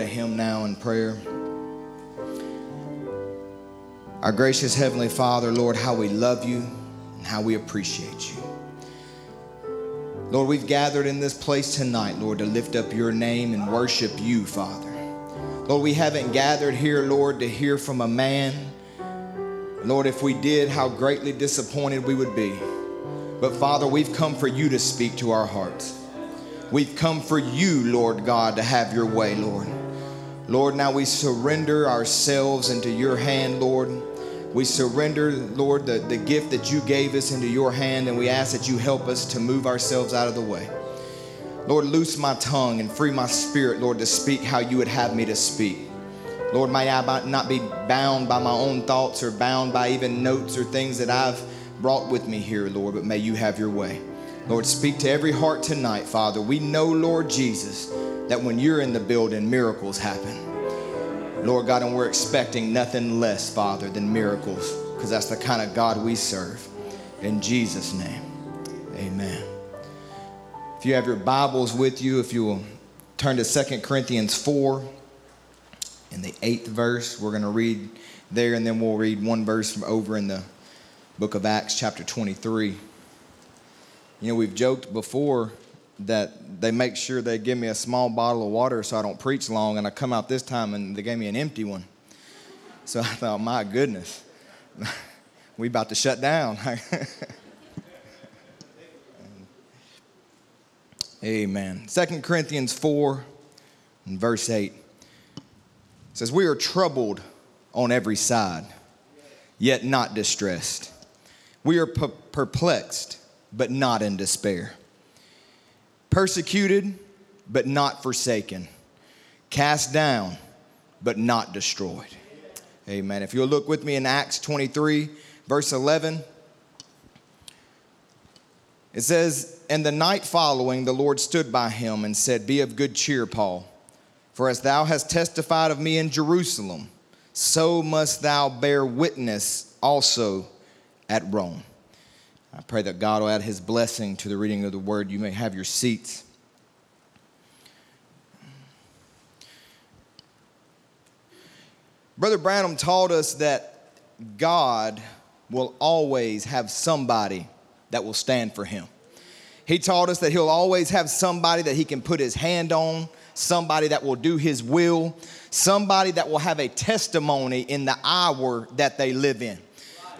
To Him now in prayer. Our gracious Heavenly Father, Lord, how we love you and how we appreciate you. Lord, we've gathered in this place tonight, Lord, to lift up your name and worship you, Father. Lord, we haven't gathered here, Lord, to hear from a man. Lord, if we did, how greatly disappointed we would be. But Father, we've come for you to speak to our hearts. We've come for you, Lord God, to have your way, Lord. Lord, now we surrender ourselves into your hand, Lord. We surrender, Lord, the, the gift that you gave us into your hand, and we ask that you help us to move ourselves out of the way. Lord, loose my tongue and free my spirit, Lord, to speak how you would have me to speak. Lord, may I not be bound by my own thoughts or bound by even notes or things that I've brought with me here, Lord, but may you have your way. Lord, speak to every heart tonight, Father. We know, Lord Jesus, that when you're in the building, miracles happen. Lord God, and we're expecting nothing less, Father, than miracles, because that's the kind of God we serve. In Jesus' name, amen. If you have your Bibles with you, if you will turn to Second Corinthians 4 in the eighth verse, we're going to read there, and then we'll read one verse from over in the book of Acts, chapter 23. You know, we've joked before that they make sure they give me a small bottle of water so I don't preach long. And I come out this time and they gave me an empty one. So I thought, my goodness, we about to shut down. Amen. Second Corinthians 4 and verse 8 says, We are troubled on every side, yet not distressed. We are perplexed, but not in despair persecuted, but not forsaken, cast down, but not destroyed. Amen. If you'll look with me in Acts 23, verse 11, it says, And the night following, the Lord stood by him and said, Be of good cheer, Paul, for as thou hast testified of me in Jerusalem, so must thou bear witness also at Rome. I pray that God will add his blessing to the reading of the word. You may have your seats. Brother Branham taught us that God will always have somebody that will stand for him. He taught us that he'll always have somebody that he can put his hand on, somebody that will do his will, somebody that will have a testimony in the hour that they live in.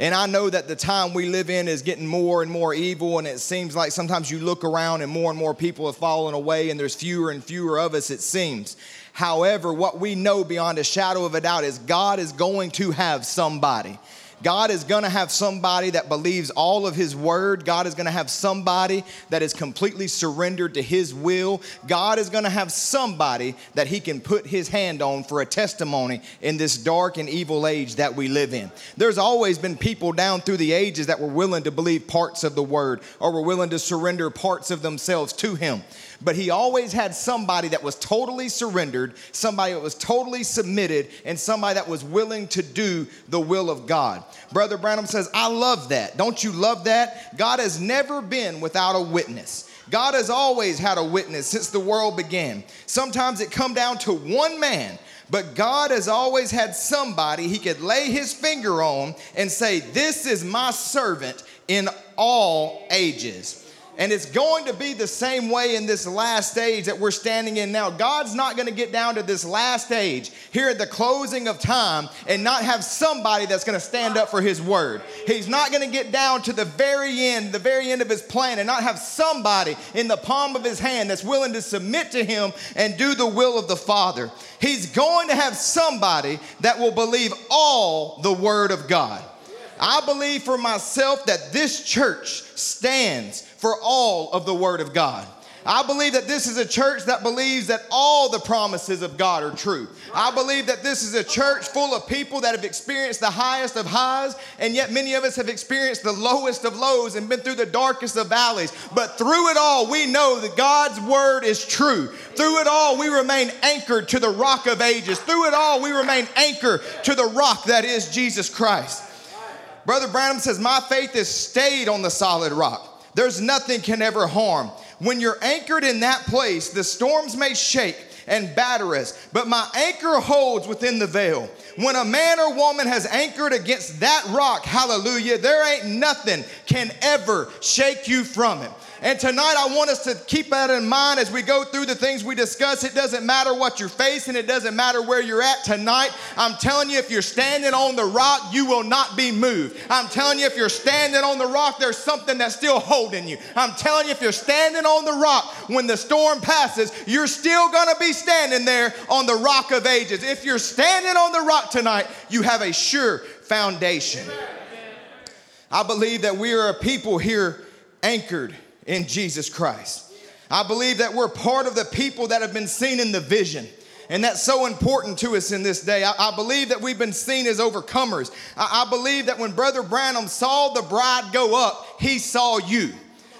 And I know that the time we live in is getting more and more evil, and it seems like sometimes you look around and more and more people have fallen away, and there's fewer and fewer of us, it seems. However, what we know beyond a shadow of a doubt is God is going to have somebody God is going to have somebody that believes all of His word. God is going to have somebody that is completely surrendered to His will. God is going to have somebody that He can put His hand on for a testimony in this dark and evil age that we live in. There's always been people down through the ages that were willing to believe parts of the word or were willing to surrender parts of themselves to Him but he always had somebody that was totally surrendered, somebody that was totally submitted, and somebody that was willing to do the will of God. Brother Branham says, I love that. Don't you love that? God has never been without a witness. God has always had a witness since the world began. Sometimes it come down to one man, but God has always had somebody he could lay his finger on and say, This is my servant in all ages. And it's going to be the same way in this last stage that we're standing in now. God's not going to get down to this last stage here at the closing of time and not have somebody that's going to stand up for his word. He's not going to get down to the very end, the very end of his plan, and not have somebody in the palm of his hand that's willing to submit to him and do the will of the Father. He's going to have somebody that will believe all the word of God. I believe for myself that this church stands for all of the Word of God. I believe that this is a church that believes that all the promises of God are true. I believe that this is a church full of people that have experienced the highest of highs, and yet many of us have experienced the lowest of lows and been through the darkest of valleys. But through it all, we know that God's word is true. Through it all, we remain anchored to the rock of ages. Through it all, we remain anchored to the rock that is Jesus Christ. Brother Branham says, My faith is stayed on the solid rock. There's nothing can ever harm. When you're anchored in that place, the storms may shake and batter us, but my anchor holds within the veil. When a man or woman has anchored against that rock, hallelujah, there ain't nothing can ever shake you from it. And tonight, I want us to keep that in mind as we go through the things we discuss. It doesn't matter what you're facing, it doesn't matter where you're at tonight. I'm telling you, if you're standing on the rock, you will not be moved. I'm telling you, if you're standing on the rock, there's something that's still holding you. I'm telling you, if you're standing on the rock when the storm passes, you're still gonna be standing there on the rock of ages. If you're standing on the rock tonight, you have a sure foundation. I believe that we are a people here anchored in Jesus Christ. I believe that we're part of the people that have been seen in the vision. And that's so important to us in this day. I, I believe that we've been seen as overcomers. I, I believe that when Brother Branham saw the bride go up, he saw you.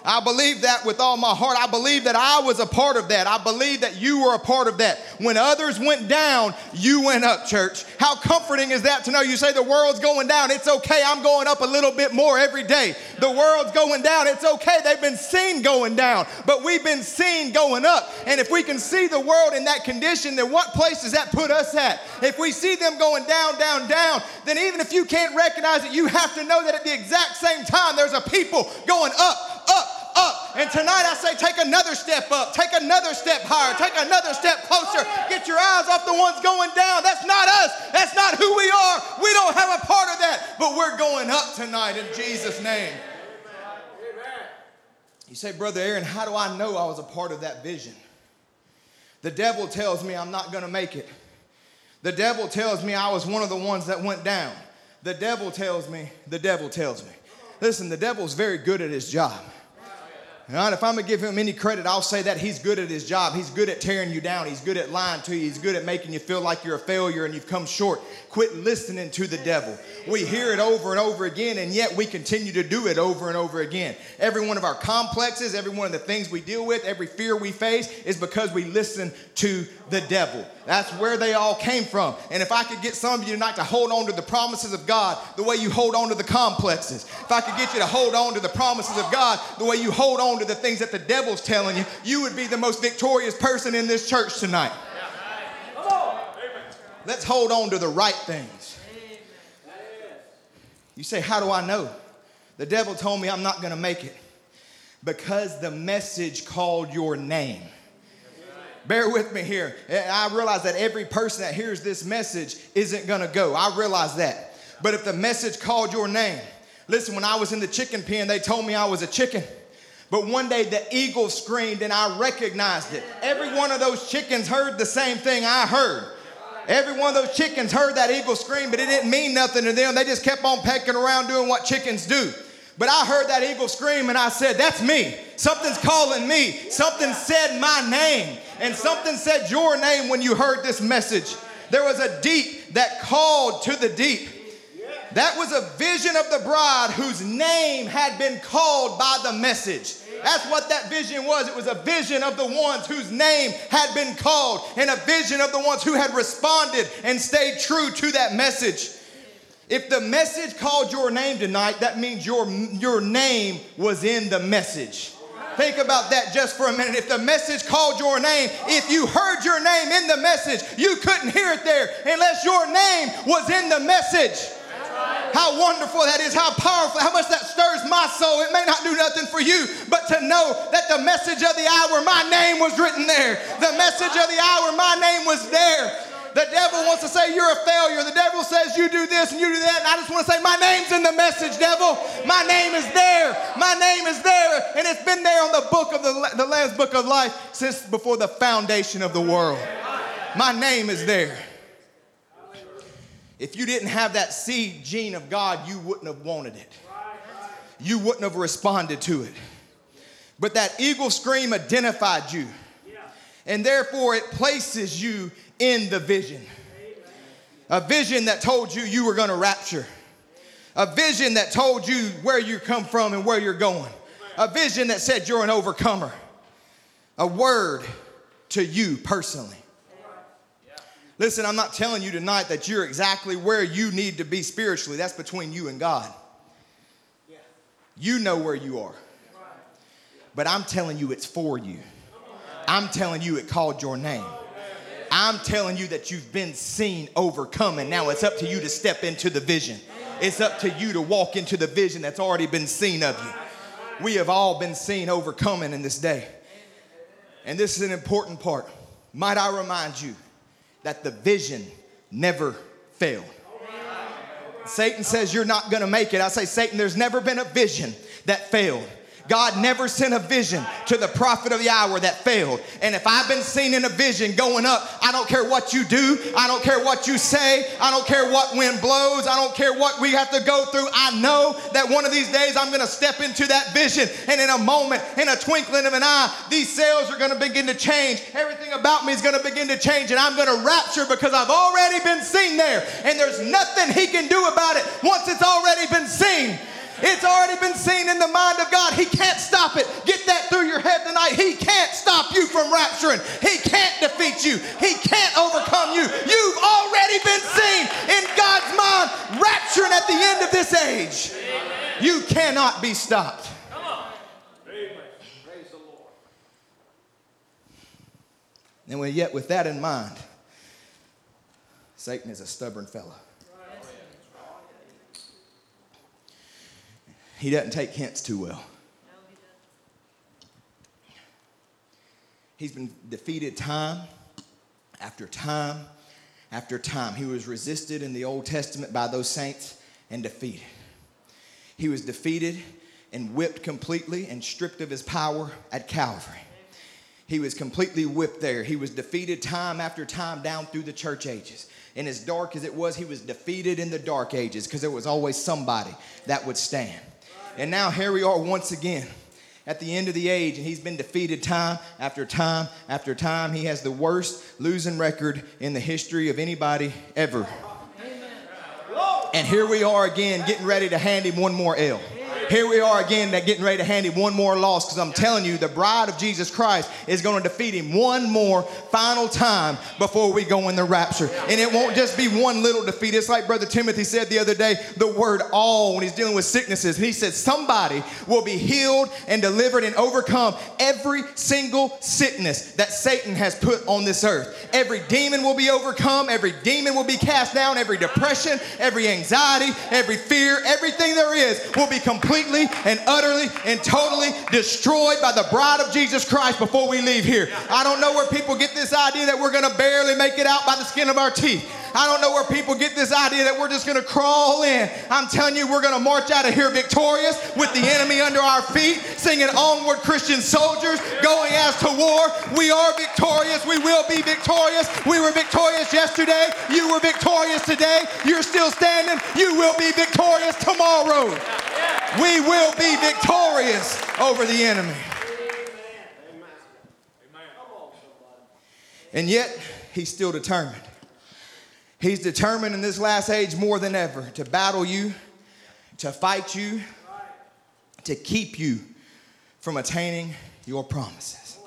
I believe that with all my heart. I believe that I was a part of that. I believe that you were a part of that. When others went down, you went up, church. How comforting is that to know? You say the world's going down. It's okay. I'm going up a little bit more every day. The world's going down. It's okay. They've been seen going down, but we've been seen going up. And if we can see the world in that condition, then what place does that put us at? If we see them going down, down, down, then even if you can't recognize it, you have to know that at the exact same time, there's a people going up up, up. And tonight I say, take another step up, take another step higher, take another step closer. Get your eyes off the ones going down. That's not us. That's not who we are. We don't have a part of that, but we're going up tonight in Jesus' name. You say, Brother Aaron, how do I know I was a part of that vision? The devil tells me I'm not going to make it. The devil tells me I was one of the ones that went down. The devil tells me, the devil tells me. Listen, the devil's very good at his job. If I'm gonna give him any credit, I'll say that he's good at his job. He's good at tearing you down. He's good at lying to you. He's good at making you feel like you're a failure and you've come short. Quit listening to the devil. We hear it over and over again, and yet we continue to do it over and over again. Every one of our complexes, every one of the things we deal with, every fear we face is because we listen to the devil. That's where they all came from. And if I could get some of you tonight to hold on to the promises of God the way you hold on to the complexes, if I could get you to hold on to the promises of God the way you hold on to the things that the devil's telling you, you would be the most victorious person in this church tonight. Let's hold on to the right things. You say, How do I know? The devil told me I'm not going to make it because the message called your name. Bear with me here. I realize that every person that hears this message isn't going to go. I realize that. But if the message called your name, listen, when I was in the chicken pen, they told me I was a chicken. But one day the eagle screamed and I recognized it. Every one of those chickens heard the same thing I heard. Every one of those chickens heard that eagle scream, but it didn't mean nothing to them. They just kept on pecking around doing what chickens do. But I heard that eagle scream and I said, That's me. Something's calling me. Something said my name. And something said your name when you heard this message. There was a deep that called to the deep. That was a vision of the bride whose name had been called by the message. That's what that vision was. It was a vision of the ones whose name had been called and a vision of the ones who had responded and stayed true to that message. If the message called your name tonight, that means your, your name was in the message. Think about that just for a minute. If the message called your name, if you heard your name in the message, you couldn't hear it there unless your name was in the message. How wonderful that is, how powerful, how much that stirs my soul. It may not do nothing for you, but to know that the message of the hour, my name was written there. The message of the hour, my name was there. The devil wants to say you're a failure. The devil says you do this and you do that. And I just want to say, my name's in the message, devil. My name is there. My name is there. And it's been there on the book of the, the Lamb's book of life since before the foundation of the world. My name is there. If you didn't have that seed gene of God, you wouldn't have wanted it. You wouldn't have responded to it. But that eagle scream identified you. And therefore, it places you in the vision. A vision that told you you were going to rapture. A vision that told you where you come from and where you're going. A vision that said you're an overcomer. A word to you personally. Listen, I'm not telling you tonight that you're exactly where you need to be spiritually. That's between you and God. You know where you are. But I'm telling you it's for you. I'm telling you it called your name. I'm telling you that you've been seen overcoming. Now it's up to you to step into the vision. It's up to you to walk into the vision that's already been seen of you. We have all been seen overcoming in this day. And this is an important part. Might I remind you that the vision never failed. Satan says you're not to make it. I say, Satan, there's never been a vision that failed. God never sent a vision to the prophet of the hour that failed. And if I've been seen in a vision going up, I don't care what you do, I don't care what you say, I don't care what wind blows, I don't care what we have to go through. I know that one of these days I'm going to step into that vision, and in a moment, in a twinkling of an eye, these sails are going to begin to change. Everything about me is going to begin to change, and I'm going to rapture because I've already been seen there, and there's nothing he can do about it once it's already been seen. It's already been seen in the mind of God. He can't stop it. Get that through your head tonight. He can't stop you from rapturing. He can't defeat you. He can't overcome you. You've already been seen in God's mind, rapturing at the end of this age. You cannot be stopped. And yet, with that in mind, Satan is a stubborn fellow. He doesn't take hints too well. He's been defeated time after time after time. He was resisted in the Old Testament by those saints and defeated. He was defeated and whipped completely and stripped of his power at Calvary. He was completely whipped there. He was defeated time after time down through the church ages. And as dark as it was, he was defeated in the dark ages because there was always somebody that would stand. And now here we are once again at the end of the age, and he's been defeated time after time after time. He has the worst losing record in the history of anybody ever. And here we are again, getting ready to hand him one more L here we are again that getting ready to hand him one more loss because I'm telling you, the bride of Jesus Christ is going to defeat him one more final time before we go in the rapture. And it won't just be one little defeat. It's like Brother Timothy said the other day, the word all when he's dealing with sicknesses. He said, somebody will be healed and delivered and overcome every single sickness that Satan has put on this earth. Every demon will be overcome, every demon will be cast down, every depression, every anxiety, every fear, everything there is will be completely completely and utterly and totally destroyed by the bride of Jesus Christ before we leave here. I don't know where people get this idea that we're going to barely make it out by the skin of our teeth. I don't know where people get this idea that we're just going to crawl in. I'm telling you, we're going to march out of here victorious with the enemy under our feet, singing onward Christian soldiers, going as to war. We are victorious. We will be victorious. We were victorious yesterday. You were victorious today. You're still standing. You will be victorious tomorrow. We will be victorious over the enemy. And yet, he's still determined. He's determined in this last age more than ever to battle you, to fight you, to keep you from attaining your promises.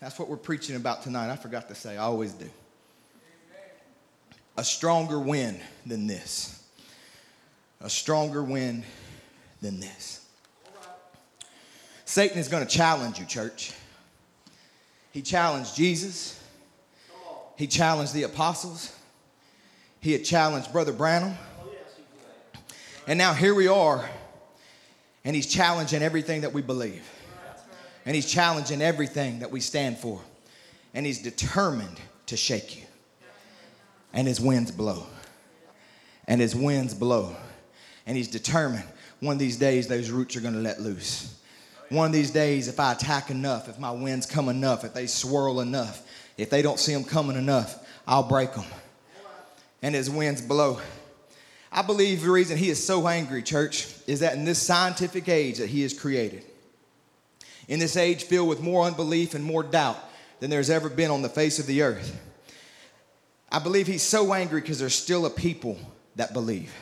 That's what we're preaching about tonight. I forgot to say, I always do. A stronger wind than this a stronger wind than this. Satan is going to challenge you, church. He challenged Jesus. He challenged the apostles. He had challenged Brother Branham. And now here we are, and he's challenging everything that we believe. And he's challenging everything that we stand for. And he's determined to shake you. And his winds blow. And his winds blow and he's determined one of these days those roots are going to let loose. One of these days, if I attack enough, if my winds come enough, if they swirl enough, if they don't see them coming enough, I'll break them. And his winds blow. I believe the reason he is so angry, church, is that in this scientific age that he has created, in this age filled with more unbelief and more doubt than there's ever been on the face of the earth, I believe he's so angry because there's still a people that believe.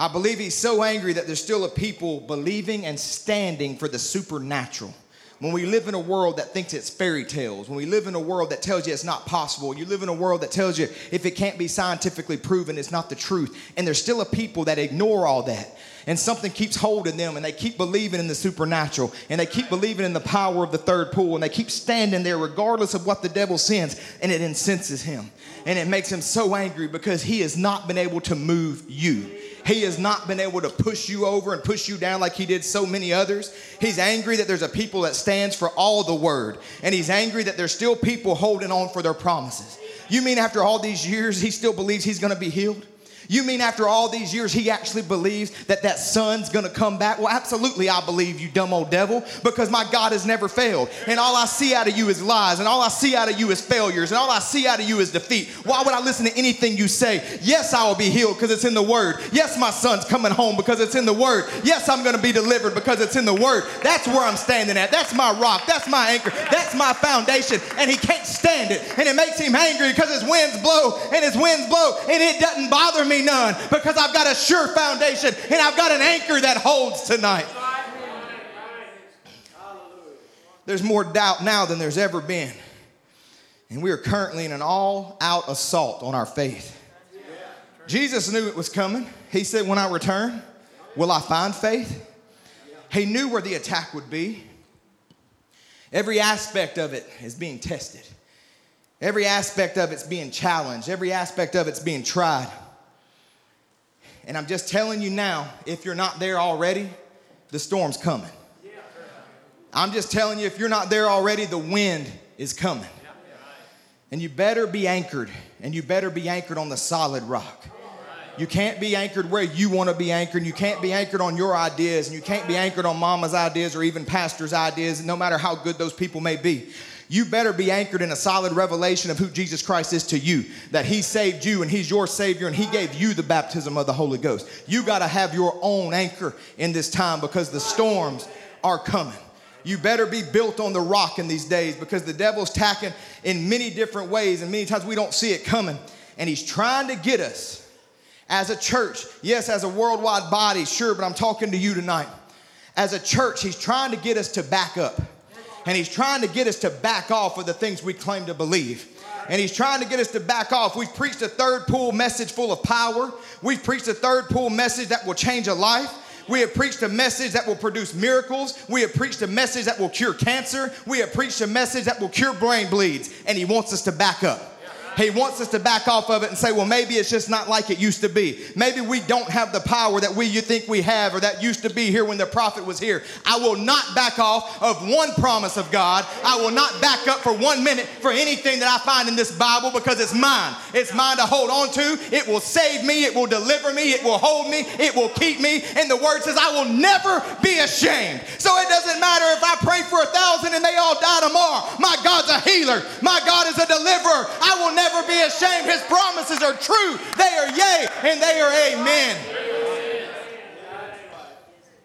I believe he's so angry that there's still a people believing and standing for the supernatural when we live in a world that thinks it's fairy tales, when we live in a world that tells you it's not possible, you live in a world that tells you if it can't be scientifically proven, it's not the truth. And there's still a people that ignore all that. And something keeps holding them, and they keep believing in the supernatural, and they keep believing in the power of the third pull, and they keep standing there regardless of what the devil sends, and it incenses him. And it makes him so angry because he has not been able to move you. He has not been able to push you over and push you down like he did so many others. He's angry that there's a people that stands for all the word. And he's angry that there's still people holding on for their promises. You mean after all these years, he still believes he's going to be healed? You mean after all these years, he actually believes that that son's gonna come back? Well, absolutely, I believe, you dumb old devil, because my God has never failed. And all I see out of you is lies, and all I see out of you is failures, and all I see out of you is defeat. Why would I listen to anything you say? Yes, I will be healed because it's in the word. Yes, my son's coming home because it's in the word. Yes, I'm gonna be delivered because it's in the word. That's where I'm standing at. That's my rock. That's my anchor. That's my foundation. And he can't stand it. And it makes him angry because his winds blow and his winds blow, and it doesn't bother me none because I've got a sure foundation and I've got an anchor that holds tonight. There's more doubt now than there's ever been. And we are currently in an all out assault on our faith. Jesus knew it was coming. He said, When I return, will I find faith? He knew where the attack would be. Every aspect of it is being tested. Every aspect of it's being challenged. Every aspect of it's being tried. And I'm just telling you now, if you're not there already, the storm's coming. I'm just telling you, if you're not there already, the wind is coming. And you better be anchored, and you better be anchored on the solid rock. You can't be anchored where you want to be anchored. You can't be anchored on your ideas, and you can't be anchored on mama's ideas or even pastor's ideas, no matter how good those people may be you better be anchored in a solid revelation of who Jesus Christ is to you, that He saved you and He's your Savior and He gave you the baptism of the Holy Ghost. You got to have your own anchor in this time because the storms are coming. You better be built on the rock in these days because the devil's tacking in many different ways and many times we don't see it coming. And he's trying to get us as a church, yes, as a worldwide body, sure, but I'm talking to you tonight. As a church, he's trying to get us to back up and he's trying to get us to back off of the things we claim to believe. And he's trying to get us to back off. We've preached a third pull message full of power. We've preached a third pull message that will change a life. We have preached a message that will produce miracles. We have preached a message that will cure cancer. We have preached a message that will cure brain bleeds. And he wants us to back up. He wants us to back off of it and say, well, maybe it's just not like it used to be. Maybe we don't have the power that we you think we have or that used to be here when the prophet was here. I will not back off of one promise of God. I will not back up for one minute for anything that I find in this Bible because it's mine. It's mine to hold on to. It will save me. It will deliver me. It will hold me. It will keep me. And the word says, I will never be ashamed. So it doesn't matter if I pray for a thousand and they all die tomorrow. My God's a healer. My God is a deliverer. I will never never be ashamed. His promises are true. They are yea and they are amen.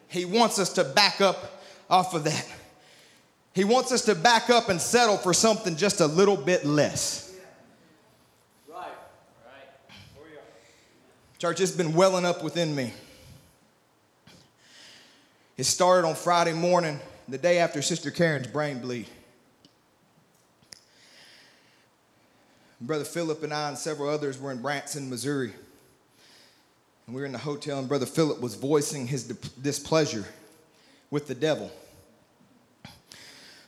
He wants us to back up off of that. He wants us to back up and settle for something just a little bit less. Church, it's been welling up within me. It started on Friday morning, the day after Sister Karen's brain bleed. Brother Philip and I and several others were in Branson, Missouri. And we were in the hotel, and Brother Philip was voicing his displeasure with the devil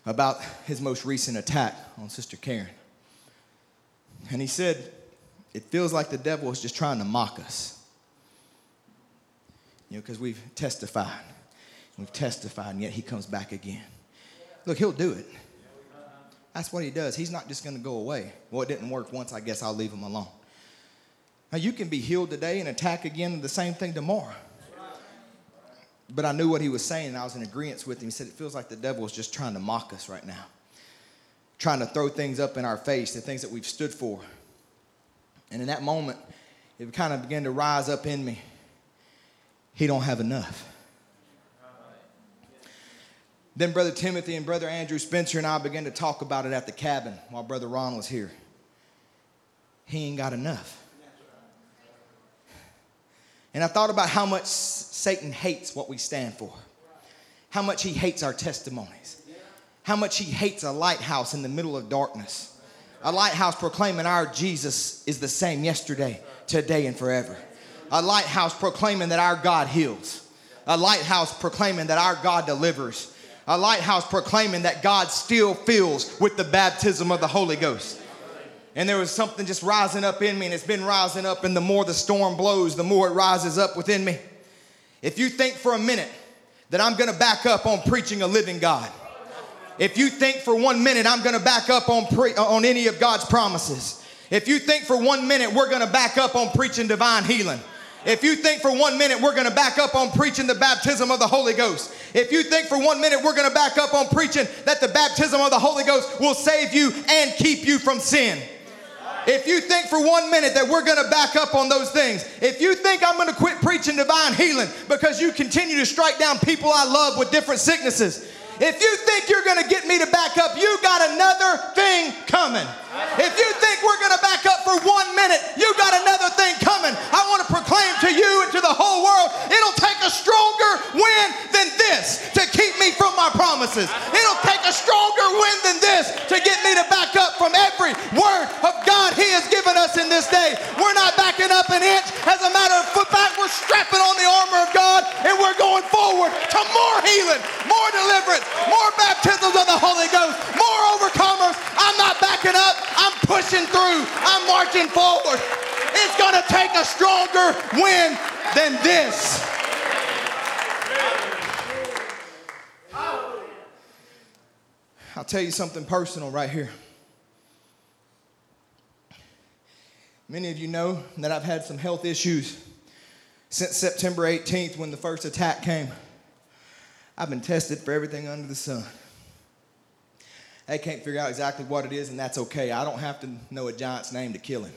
about his most recent attack on Sister Karen. And he said, It feels like the devil is just trying to mock us. You know, because we've testified. We've testified, and yet he comes back again. Look, he'll do it. That's what he does. He's not just going to go away. Well, it didn't work once. I guess I'll leave him alone. Now, you can be healed today and attack again the same thing tomorrow. But I knew what he was saying, and I was in agreement with him. He said, It feels like the devil is just trying to mock us right now, trying to throw things up in our face, the things that we've stood for. And in that moment, it kind of began to rise up in me. He don't have enough. Then Brother Timothy and Brother Andrew Spencer and I began to talk about it at the cabin while Brother Ron was here. He ain't got enough. And I thought about how much Satan hates what we stand for, how much he hates our testimonies, how much he hates a lighthouse in the middle of darkness. A lighthouse proclaiming our Jesus is the same yesterday, today, and forever. A lighthouse proclaiming that our God heals. A lighthouse proclaiming that our God delivers. A lighthouse proclaiming that God still fills with the baptism of the Holy Ghost. And there was something just rising up in me, and it's been rising up, and the more the storm blows, the more it rises up within me. If you think for a minute that I'm gonna back up on preaching a living God, if you think for one minute I'm gonna back up on, pre- on any of God's promises, if you think for one minute we're gonna back up on preaching divine healing, if you think for one minute we're gonna back up on preaching the baptism of the Holy Ghost, if you think for one minute we're gonna back up on preaching that the baptism of the Holy Ghost will save you and keep you from sin, if you think for one minute that we're going to back up on those things, if you think I'm going to quit preaching divine healing because you continue to strike down people I love with different sicknesses, if you think you're going to get me to back up, you got another thing coming. If you think we're going to back up for one minute, you got another thing coming. I want to proclaim to you and to the whole world it'll take a stronger wind than this to keep me from my promises. It'll take a stronger wind than this to get me to back up from every word of God He has given us in this day. We're not backing up an inch. As a matter of fact, we're strapping on the armor of God and we're going forward to more healing, more deliverance, more baptisms of the Holy Ghost, more overcomers. I'm not backing up. I'm pushing through. I'm marching forward. It's going to take a stronger wind than this. I'll tell you something personal right here. Many of you know that I've had some health issues since September 18th when the first attack came. I've been tested for everything under the sun. They can't figure out exactly what it is, and that's okay. I don't have to know a giant's name to kill him.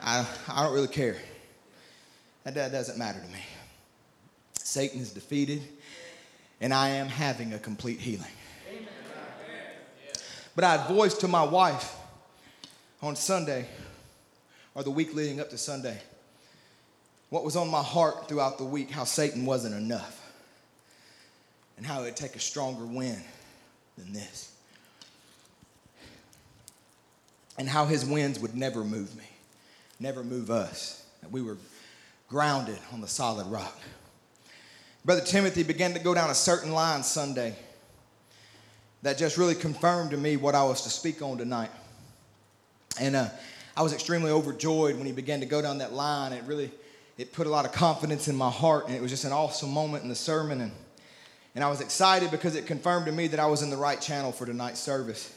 I, I don't really care. That, that doesn't matter to me. Satan is defeated, and I am having a complete healing. But I voiced to my wife on Sunday, or the week leading up to Sunday, what was on my heart throughout the week, how Satan wasn't enough, and how it would take a stronger wind than this. And how his winds would never move me, never move us. That we were grounded on the solid rock. Brother Timothy began to go down a certain line Sunday that just really confirmed to me what I was to speak on tonight. And uh, I was extremely overjoyed when he began to go down that line. It really it put a lot of confidence in my heart, and it was just an awesome moment in the sermon. And and I was excited because it confirmed to me that I was in the right channel for tonight's service.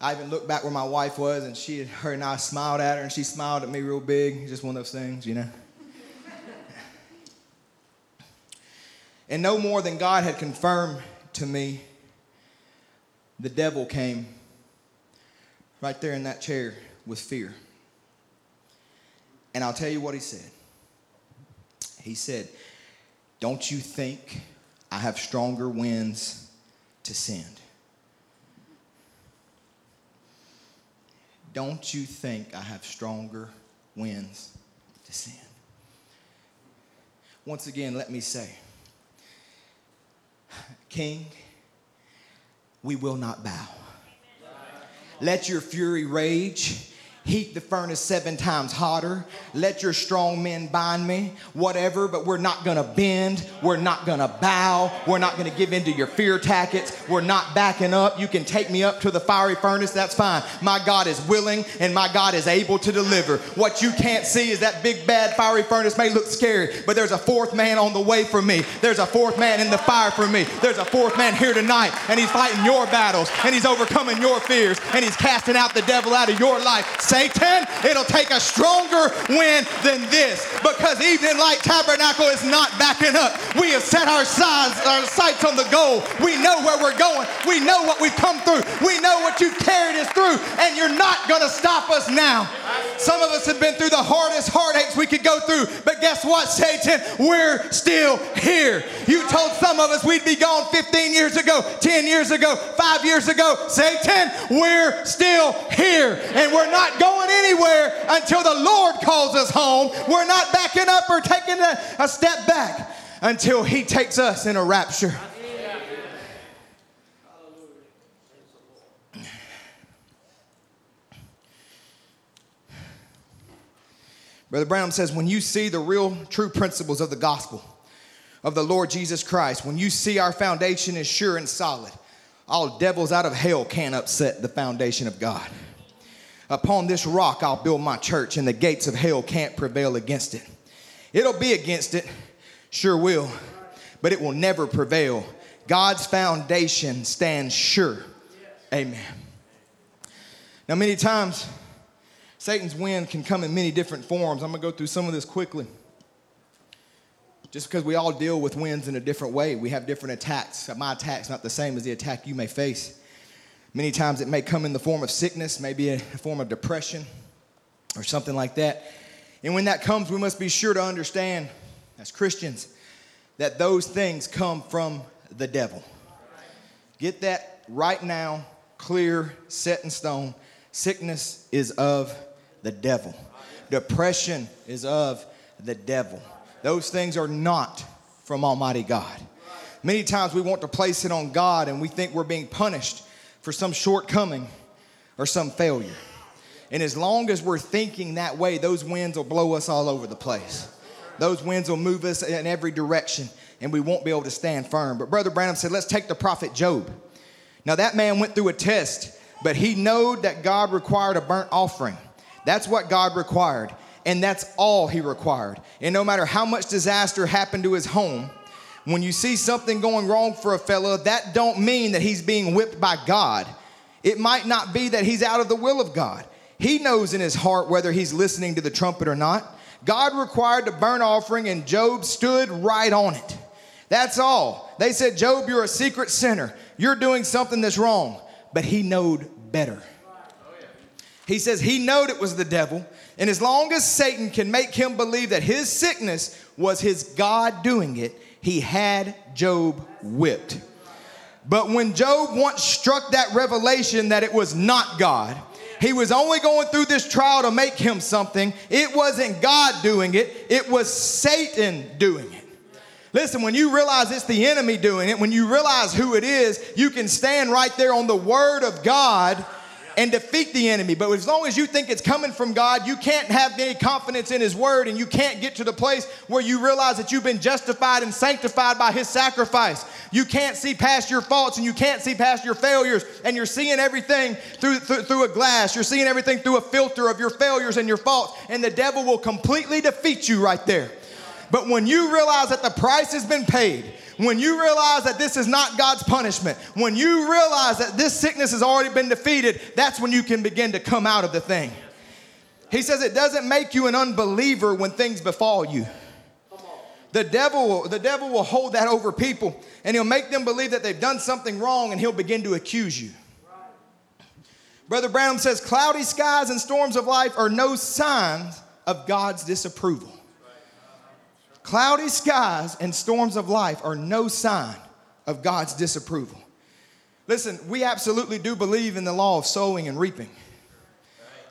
I even looked back where my wife was, and she, her and I smiled at her, and she smiled at me real big. Just one of those things, you know. and no more than God had confirmed to me, the devil came right there in that chair with fear. And I'll tell you what he said. He said, Don't you think I have stronger winds to send. Don't you think I have stronger winds to send? Once again, let me say, King, we will not bow. Let your fury rage heat the furnace seven times hotter. Let your strong men bind me, whatever, but we're not gonna bend. We're not gonna bow. We're not gonna give in to your fear tactics. We're not backing up. You can take me up to the fiery furnace, that's fine. My God is willing and my God is able to deliver. What you can't see is that big bad fiery furnace may look scary, but there's a fourth man on the way for me. There's a fourth man in the fire for me. There's a fourth man here tonight, and he's fighting your battles, and he's overcoming your fears, and he's casting out the devil out of your life. Satan, it'll take a stronger wind than this because Evening Light Tabernacle is not backing up. We have set our, sides, our sights on the goal. We know where we're going. We know what we've come through. We know what you've carried us through, and you're not going to stop us now. Some of us have been through the hardest heartaches we could go through, but guess what, Satan? We're still here. You told some of us we'd be gone 15 years ago, 10 years ago, five years ago. Satan, we're still here, and we're not going anywhere until the Lord calls us home. We're not backing up or taking a, a step back until He takes us in a rapture. Brother Brown says, when you see the real, true principles of the gospel of the Lord Jesus Christ, when you see our foundation is sure and solid, all devils out of hell can't upset the foundation of God. Upon this rock I'll build my church, and the gates of hell can't prevail against it. It'll be against it, sure will, but it will never prevail. God's foundation stands sure. Amen. Now, many times, Satan's wind can come in many different forms. I'm going to go through some of this quickly. Just because we all deal with winds in a different way, we have different attacks. My attack's not the same as the attack you may face. Many times it may come in the form of sickness, maybe a form of depression or something like that. And when that comes, we must be sure to understand as Christians that those things come from the devil. Get that right now, clear, set in stone. Sickness is of the devil, depression is of the devil. Those things are not from Almighty God. Many times we want to place it on God and we think we're being punished for some shortcoming or some failure. And as long as we're thinking that way, those winds will blow us all over the place. Those winds will move us in every direction and we won't be able to stand firm. But Brother Branham said, let's take the prophet Job. Now, that man went through a test, but he knowed that God required a burnt offering. That's what God required and that's all he required. And no matter how much disaster happened to his home, when you see something going wrong for a fella, that don't mean that he's being whipped by God. It might not be that he's out of the will of God. He knows in his heart whether he's listening to the trumpet or not. God required the burnt offering, and Job stood right on it. That's all. They said, Job, you're a secret sinner. You're doing something that's wrong. But he knowed better. He says he knowed it was the devil, and as long as Satan can make him believe that his sickness was his God doing it, he had Job whipped. But when Job once struck that revelation that it was not God, he was only going through this trial to make him something. It wasn't God doing it, it was Satan doing it. Listen, when you realize it's the enemy doing it, when you realize who it is, you can stand right there on the word of God and defeat the enemy. But as long as you think it's coming from God, you can't have any confidence in His word and you can't get to the place where you realize that you've been justified and sanctified by His sacrifice. You can't see past your faults and you can't see past your failures, and you're seeing everything through, through, through a glass. You're seeing everything through a filter of your failures and your faults, and the devil will completely defeat you right there. But when you realize that the price has been paid, when you realize that this is not God's punishment, when you realize that this sickness has already been defeated, that's when you can begin to come out of the thing. He says it doesn't make you an unbeliever when things befall you. The devil, the devil will hold that over people and he'll make them believe that they've done something wrong and he'll begin to accuse you. Brother Branham says cloudy skies and storms of life are no signs of God's disapproval. Cloudy skies and storms of life are no sign of God's disapproval. Listen, we absolutely do believe in the law of sowing and reaping.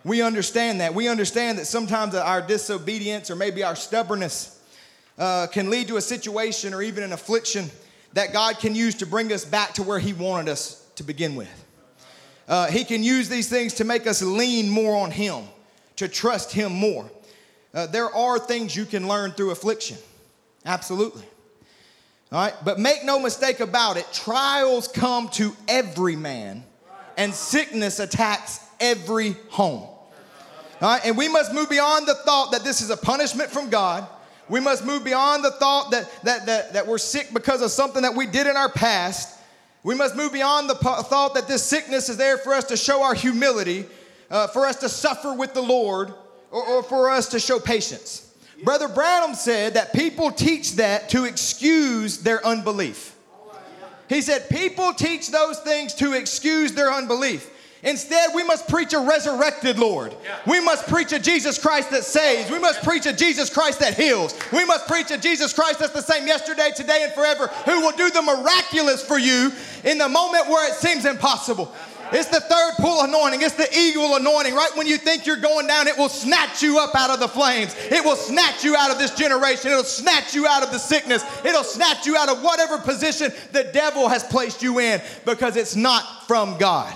We understand that. We understand that sometimes our disobedience or maybe our stubbornness uh, can lead to a situation or even an affliction that God can use to bring us back to where He wanted us to begin with. Uh, he can use these things to make us lean more on Him, to trust Him more. Uh, there are things you can learn through affliction. Absolutely. All right, but make no mistake about it, trials come to every man, and sickness attacks every home. All right, and we must move beyond the thought that this is a punishment from God. We must move beyond the thought that, that, that, that we're sick because of something that we did in our past. We must move beyond the thought that this sickness is there for us to show our humility, uh, for us to suffer with the Lord, or, or for us to show patience. Brother Branham said that people teach that to excuse their unbelief. He said people teach those things to excuse their unbelief. Instead, we must preach a resurrected Lord. We must preach a Jesus Christ that saves. We must preach a Jesus Christ that heals. We must preach a Jesus Christ that's the same yesterday, today, and forever, who will do the miraculous for you in the moment where it seems impossible. It's the third pull anointing. It's the eagle anointing. Right when you think you're going down, it will snatch you up out of the flames. It will snatch you out of this generation. It'll snatch you out of the sickness. It'll snatch you out of whatever position the devil has placed you in because it's not from God.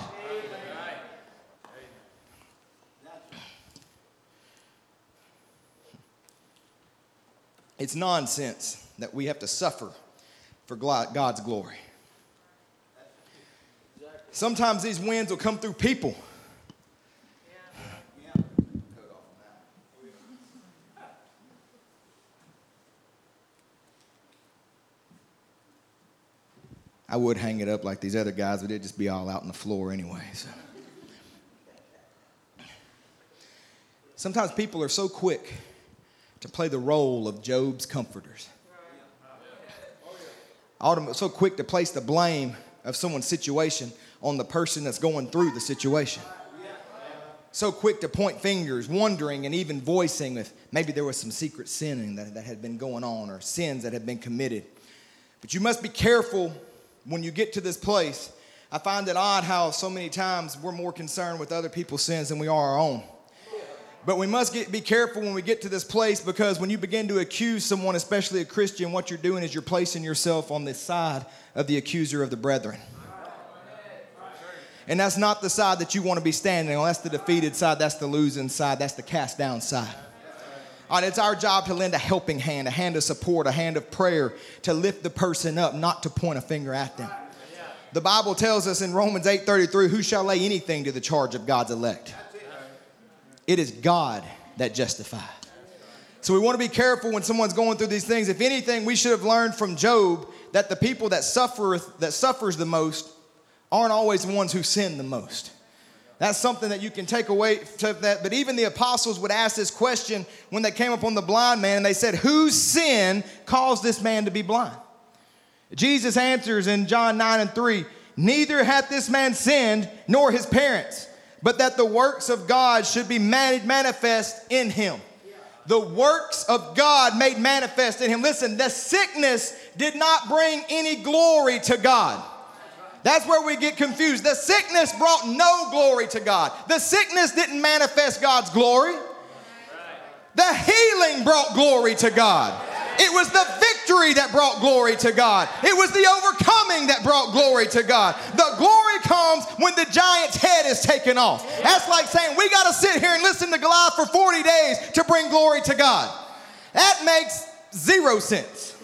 It's nonsense that we have to suffer for God's glory. Sometimes these winds will come through people. I would hang it up like these other guys, but it'd just be all out on the floor anyway. So. Sometimes people are so quick to play the role of Job's comforters. So quick to place the blame of someone's situation on the person that's going through the situation. So quick to point fingers, wondering and even voicing if maybe there was some secret sinning that, that had been going on or sins that had been committed. But you must be careful when you get to this place. I find it odd how so many times we're more concerned with other people's sins than we are our own. But we must get, be careful when we get to this place because when you begin to accuse someone, especially a Christian, what you're doing is you're placing yourself on the side of the accuser of the brethren. And that's not the side that you want to be standing on. That's the defeated side. That's the losing side. That's the cast down side. And it's our job to lend a helping hand, a hand of support, a hand of prayer to lift the person up, not to point a finger at them. The Bible tells us in Romans 8:33, who shall lay anything to the charge of God's elect? It is God that justifies. So we want to be careful when someone's going through these things. If anything, we should have learned from Job that the people that suffereth that suffers the most aren't always the ones who sin the most. That's something that you can take away that. But even the apostles would ask this question when they came upon the blind man and they said, Whose sin caused this man to be blind? Jesus answers in John 9 and 3 Neither hath this man sinned, nor his parents, but that the works of God should be made manifest in him. The works of God made manifest in him. Listen, the sickness did not bring any glory to God. That's where we get confused. The sickness brought no glory to God. The sickness didn't manifest God's glory. The healing brought glory to God. It was the victory that brought glory to God. It was the overcoming that brought glory to God. The glory comes when the giant's head is taken off. That's like saying we got to sit here and listen to Goliath for 40 days to bring glory to God. That makes zero sense.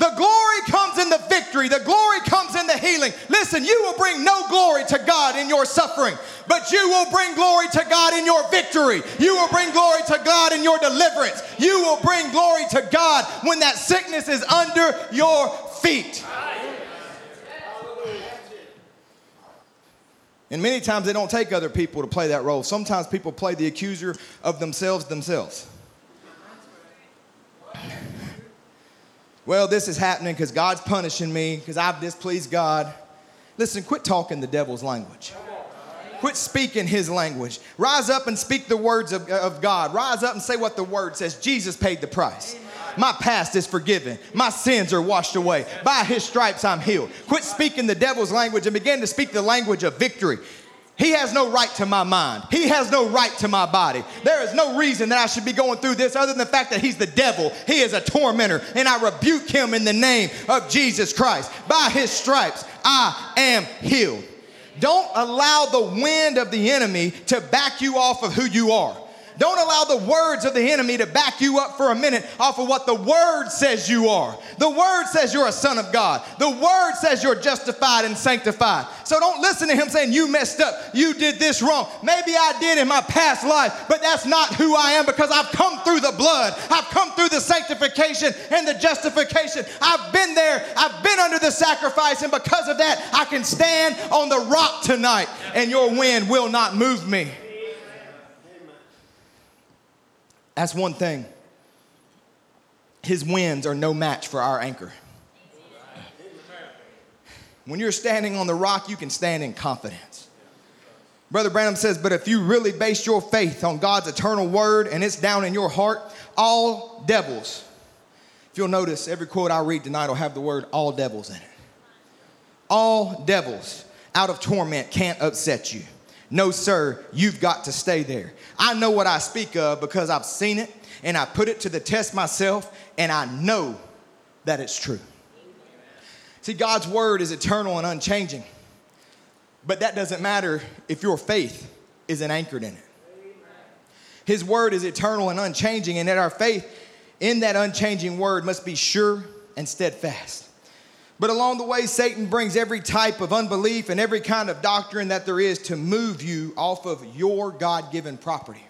The glory comes in the victory. The glory comes in the healing. Listen, you will bring no glory to God in your suffering, but you will bring glory to God in your victory. You will bring glory to God in your deliverance. You will bring glory to God when that sickness is under your feet. And many times they don't take other people to play that role. Sometimes people play the accuser of themselves themselves. Well, this is happening because God's punishing me because I've displeased God. Listen, quit talking the devil's language. Quit speaking his language. Rise up and speak the words of, of God. Rise up and say what the word says. Jesus paid the price. My past is forgiven. My sins are washed away. By his stripes, I'm healed. Quit speaking the devil's language and begin to speak the language of victory. He has no right to my mind. He has no right to my body. There is no reason that I should be going through this other than the fact that he's the devil. He is a tormentor, and I rebuke him in the name of Jesus Christ. By his stripes, I am healed. Don't allow the wind of the enemy to back you off of who you are. Don't allow the words of the enemy to back you up for a minute off of what the word says you are. The word says you're a son of God. The word says you're justified and sanctified. So don't listen to him saying you messed up, you did this wrong. Maybe I did in my past life, but that's not who I am because I've come through the blood. I've come through the sanctification and the justification. I've been there, I've been under the sacrifice, and because of that, I can stand on the rock tonight, and your wind will not move me. That's one thing. His winds are no match for our anchor. When you're standing on the rock, you can stand in confidence. Brother Branham says, but if you really base your faith on God's eternal word and it's down in your heart, all devils, if you'll notice, every quote I read tonight will have the word all devils in it. All devils out of torment can't upset you. No, sir, you've got to stay there. I know what I speak of because I've seen it and I put it to the test myself and I know that it's true. See, God's word is eternal and unchanging, but that doesn't matter if your faith isn't anchored in it. His word is eternal and unchanging, and that our faith in that unchanging word must be sure and steadfast. But along the way, Satan brings every type of unbelief and every kind of doctrine that there is to move you off of your God given property,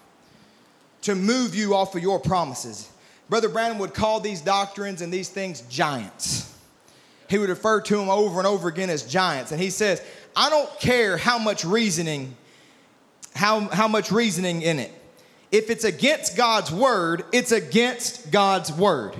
to move you off of your promises. Brother Branham would call these doctrines and these things giants. He would refer to them over and over again as giants. And he says, I don't care how much reasoning, how, how much reasoning in it. If it's against God's word, it's against God's word.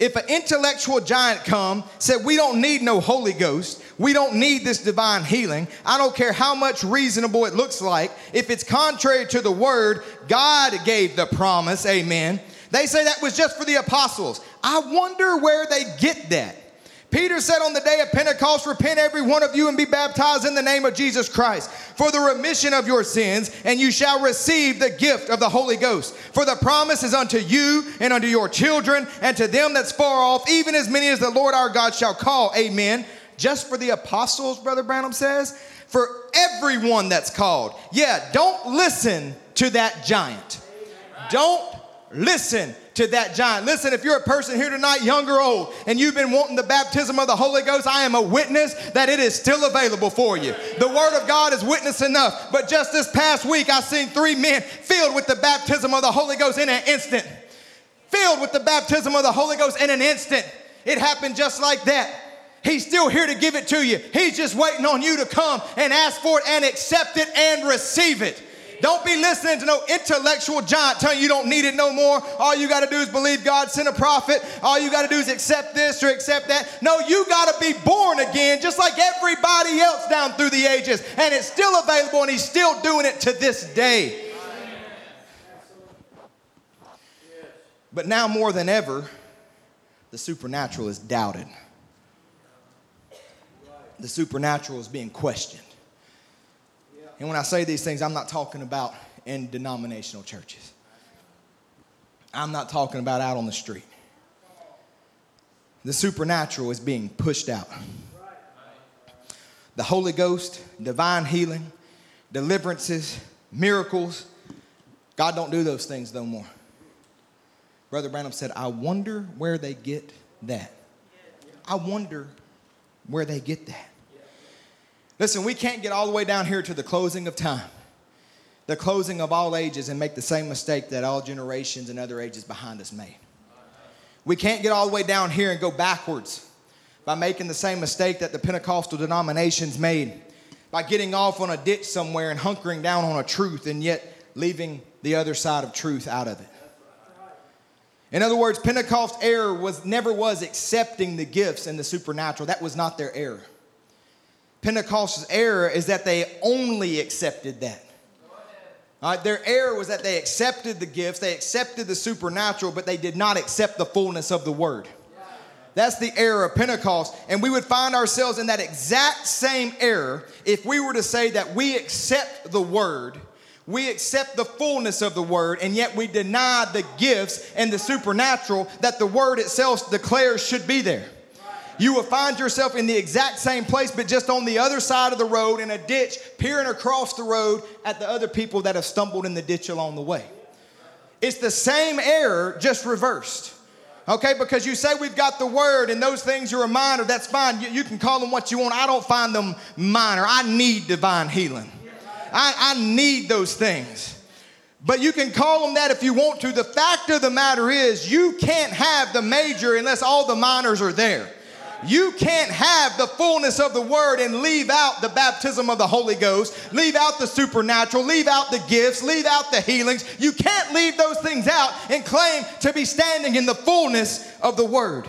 If an intellectual giant come, said, we don't need no Holy Ghost, we don't need this divine healing. I don't care how much reasonable it looks like. If it's contrary to the word, God gave the promise, amen. They say that was just for the apostles. I wonder where they get that. Peter said on the day of Pentecost, Repent every one of you and be baptized in the name of Jesus Christ for the remission of your sins, and you shall receive the gift of the Holy Ghost. For the promise is unto you and unto your children and to them that's far off, even as many as the Lord our God shall call. Amen. Just for the apostles, Brother Branham says, for everyone that's called. Yeah, don't listen to that giant. Don't listen to that giant. Listen, if you're a person here tonight, young or old, and you've been wanting the baptism of the Holy Ghost, I am a witness that it is still available for you. The Word of God is witness enough. But just this past week, I seen three men filled with the baptism of the Holy Ghost in an instant. Filled with the baptism of the Holy Ghost in an instant. It happened just like that. He's still here to give it to you. He's just waiting on you to come and ask for it and accept it and receive it. Don't be listening to no intellectual giant telling you don't need it no more. All you got to do is believe God sent a prophet. All you got to do is accept this or accept that. No, you got to be born again, just like everybody else down through the ages. And it's still available, and He's still doing it to this day. But now more than ever, the supernatural is doubted. The supernatural is being questioned. And when I say these things, I'm not talking about in denominational churches. I'm not talking about out on the street. The supernatural is being pushed out. The Holy Ghost, divine healing, deliverances, miracles, God don't do those things no more. Brother Branham said, I wonder where they get that. I wonder where they get that. Listen, we can't get all the way down here to the closing of time, the closing of all ages, and make the same mistake that all generations and other ages behind us made. We can't get all the way down here and go backwards by making the same mistake that the Pentecostal denominations made, by getting off on a ditch somewhere and hunkering down on a truth and yet leaving the other side of truth out of it. In other words, Pentecost error was never was accepting the gifts and the supernatural. That was not their error. Pentecostal's error is that they only accepted that. Right, their error was that they accepted the gifts, they accepted the supernatural, but they did not accept the fullness of the word. That's the error of Pentecost. And we would find ourselves in that exact same error if we were to say that we accept the word, we accept the fullness of the word, and yet we deny the gifts and the supernatural that the word itself declares should be there you will find yourself in the exact same place, but just on the other side of the road in a ditch, peering across the road at the other people that have stumbled in the ditch along the way. It's the same error, just reversed. Okay, because you say we've got the word and those things are a minor, that's fine. You, you, can call them what you want. I don't find them minor. I need divine healing. I, I need those things. But you can call them that if you want to. The fact of the matter is, you can't have the major unless all the minors are there. You can't have the fullness of the word and leave out the baptism of the Holy Ghost, leave out the supernatural, leave out the gifts, leave out the healings. You can't leave those things out and claim to be standing in the fullness of the word.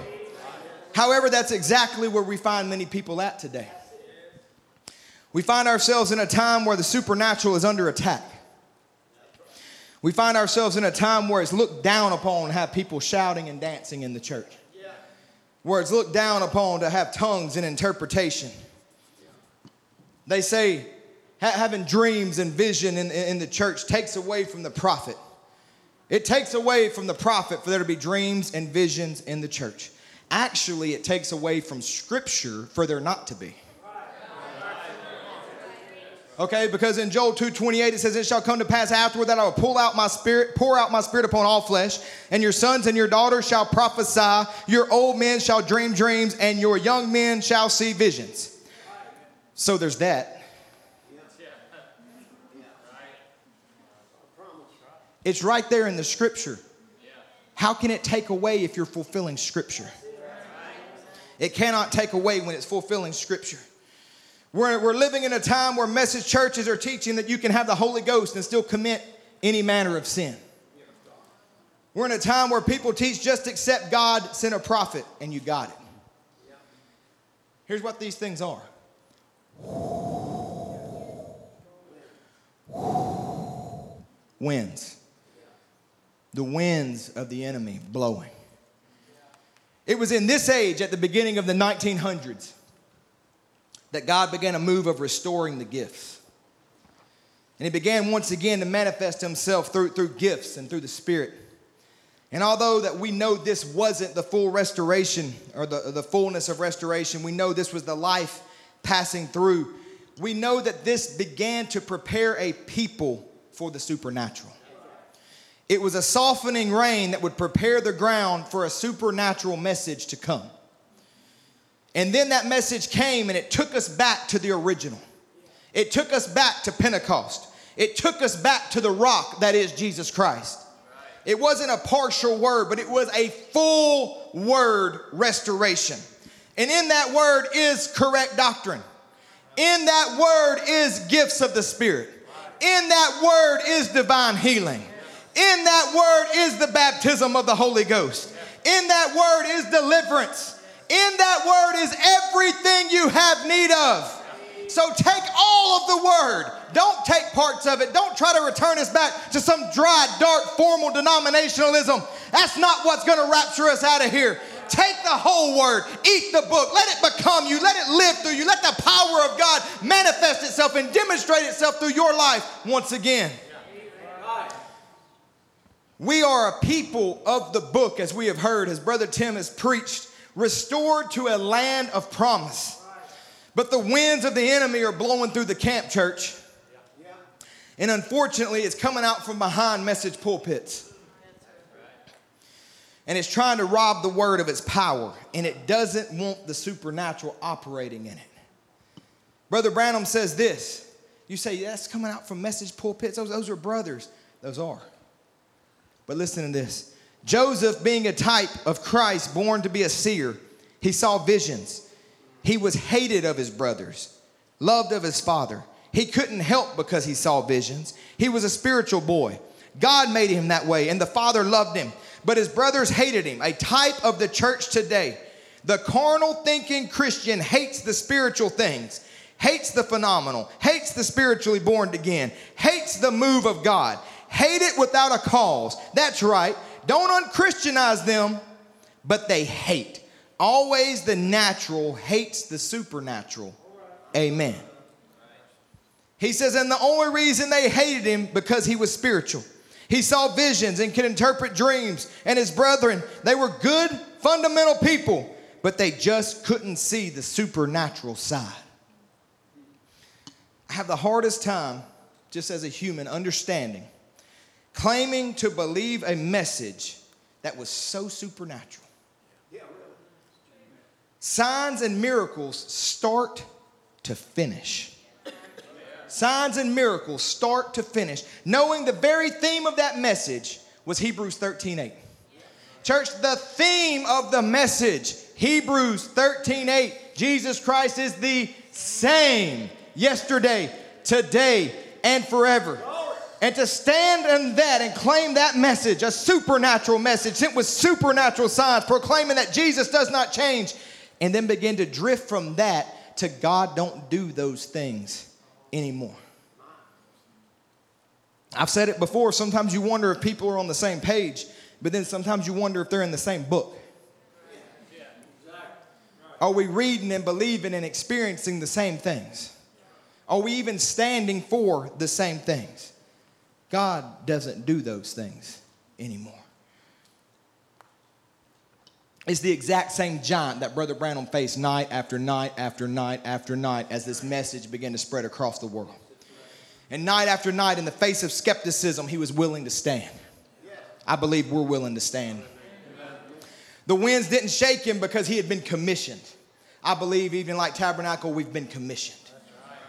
However, that's exactly where we find many people at today. We find ourselves in a time where the supernatural is under attack. We find ourselves in a time where it's looked down upon to have people shouting and dancing in the church where it's looked down upon to have tongues and interpretation. They say ha- having dreams and vision in, in the church takes away from the prophet. It takes away from the prophet for there to be dreams and visions in the church. Actually, it takes away from scripture for there not to be. Okay, because in Joel 2:28 it says, It shall come to pass afterward that I will pull out my spirit, pour out my spirit upon all flesh, and your sons and your daughters shall prophesy, your old men shall dream dreams, and your young men shall see visions. So there's that. It's right there in the scripture. How can it take away if you're fulfilling scripture? It cannot take away when it's fulfilling scripture. We're, we're living in a time where message churches are teaching that you can have the Holy Ghost and still commit any manner of sin. We're in a time where people teach just accept God, send a prophet, and you got it. Here's what these things are winds. The winds of the enemy blowing. It was in this age, at the beginning of the 1900s, that God began a move of restoring the gifts. And he began once again to manifest himself through, through gifts and through the Spirit. And although that we know this wasn't the full restoration or the, the fullness of restoration, we know this was the life passing through. We know that this began to prepare a people for the supernatural. It was a softening rain that would prepare the ground for a supernatural message to come. And then that message came and it took us back to the original. It took us back to Pentecost. It took us back to the rock that is Jesus Christ. It wasn't a partial word, but it was a full word restoration. And in that word is correct doctrine. In that word is gifts of the Spirit. In that word is divine healing. In that word is the baptism of the Holy Ghost. In that word is deliverance. In that word is everything you have need of. So take all of the word. Don't take parts of it. Don't try to return us back to some dry, dark, formal denominationalism. That's not what's going to rapture us out of here. Take the whole word, eat the book, let it become you, let it live through you, let the power of God manifest itself and demonstrate itself through your life once again. We are a people of the book, as we have heard, as Brother Tim has preached restored to a land of promise. But the winds of the enemy are blowing through the camp church. And unfortunately, it's coming out from behind message pulpits. And it's trying to rob the word of its power. And it doesn't want the supernatural operating in it. Brother Branham says this. You say, that's coming out from message pulpits. Those, those are brothers. Those are. But listen to this Joseph, being a type of Christ, born to be a seer, he saw visions. He was hated of his brothers, loved of his father. He couldn't help because he saw visions. He was a spiritual boy. God made him that way, and the father loved him. But his brothers hated him, a type of the church today. The carnal thinking Christian hates the spiritual things, hates the phenomenal, hates the spiritually born again, hates the move of God, hate it without a cause. That's right. Don't unchristianize them, but they hate. Always the natural hates the supernatural. Amen. He says, and the only reason they hated him because he was spiritual. He saw visions and could interpret dreams. And his brethren, they were good, fundamental people, but they just couldn't see the supernatural side. I have the hardest time, just as a human, understanding claiming to believe a message that was so supernatural. Signs and miracles start to finish. Signs and miracles start to finish. Knowing the very theme of that message was Hebrews 13 8. Church, the theme of the message, Hebrews 13 8, Jesus Christ is the same yesterday, today, and forever and to stand in that and claim that message, a supernatural message sent with supernatural signs, proclaiming that Jesus does not change, and then begin to drift from that to God don't do those things anymore. I've said it before, sometimes you wonder if people are on the same page, but then sometimes you wonder if they're in the same book. Are we reading and believing and experiencing the same things? Are we even standing for the same things? God doesn't do those things anymore. It's the exact same giant that Brother Branham faced night after night after night after night as this message began to spread across the world. And night after night, in the face of skepticism, he was willing to stand. I believe we're willing to stand. The winds didn't shake him because he had been commissioned. I believe, even like Tabernacle, we've been commissioned.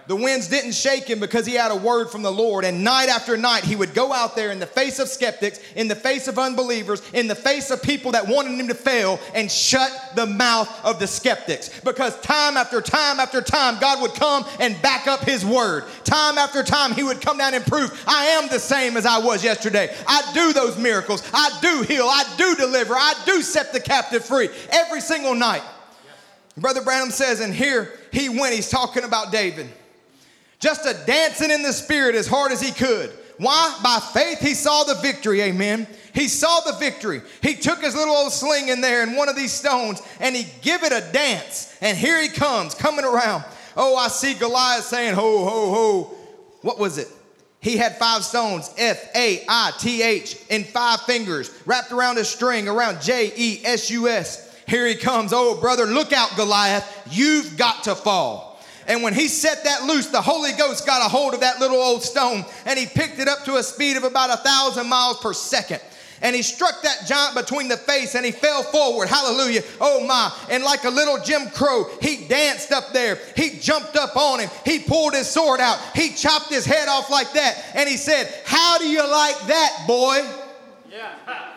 The winds didn't shake him because he had a word from the Lord. And night after night, he would go out there in the face of skeptics, in the face of unbelievers, in the face of people that wanted him to fail, and shut the mouth of the skeptics. Because time after time after time, God would come and back up his word. Time after time, he would come down and prove, I am the same as I was yesterday. I do those miracles. I do heal. I do deliver. I do set the captive free every single night. Brother Branham says, and here he went, he's talking about David just a dancing in the spirit as hard as he could. Why? By faith, he saw the victory. Amen. He saw the victory. He took his little old sling in there and one of these stones and he give it a dance. And here he comes, coming around. Oh, I see Goliath saying, ho, ho, ho. What was it? He had five stones, F A I T H, in five fingers, wrapped around a string, around J E S U S. Here he comes. Oh, brother, look out, Goliath. You've got to fall. And when he set that loose, the Holy Ghost got a hold of that little old stone and he picked it up to a speed of about a thousand miles per second. And he struck that giant between the face and he fell forward. Hallelujah. Oh my. And like a little Jim Crow, he danced up there. He jumped up on him. He pulled his sword out. He chopped his head off like that. And he said, How do you like that, boy? Yeah.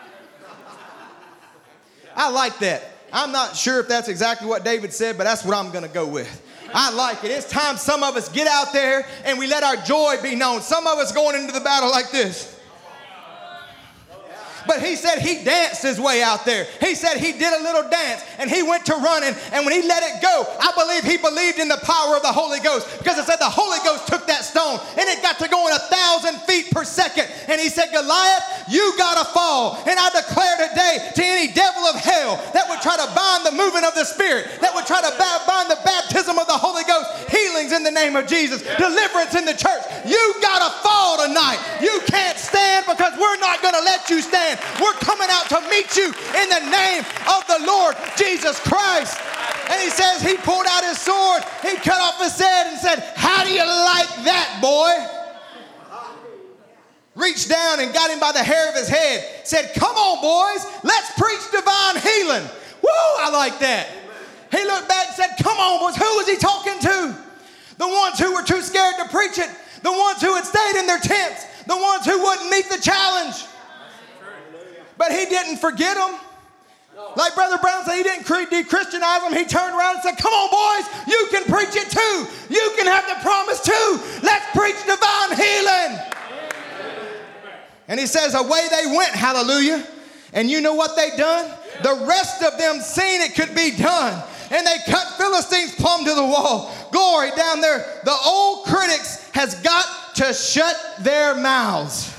I like that. I'm not sure if that's exactly what David said, but that's what I'm going to go with. I like it. It's time some of us get out there and we let our joy be known. Some of us going into the battle like this. But he said he danced his way out there. He said he did a little dance and he went to running. And when he let it go, I believe he believed in the power of the Holy Ghost because it said the Holy Ghost took that stone and it got to going a thousand feet per second. And he said, Goliath, you got to fall. And I declare today to any devil of hell that would try to bind the movement of the Spirit, that would try to bind the baptism of the Holy Ghost, healings in the name of Jesus, deliverance in the church. You got to fall tonight. You can't stand because we're not going to let you stand. We're coming out to meet you in the name of the Lord Jesus Christ. And he says he pulled out his sword, he cut off his head and said, How do you like that, boy? Reached down and got him by the hair of his head, said, Come on, boys, let's preach divine healing. Woo, I like that. He looked back and said, Come on, boys, who was he talking to? The ones who were too scared to preach it, the ones who had stayed in their tents, the ones who wouldn't meet the challenge. But he didn't forget them. Like Brother Branham said, he didn't de-Christianize them. He turned around and said, come on, boys, you can preach it too. You can have the promise too. Let's preach divine healing. And he says, away they went, hallelujah. And you know what they done? The rest of them seen it could be done. And they cut Philistines plumb to the wall. Glory down there. The old critics has got to shut their mouths.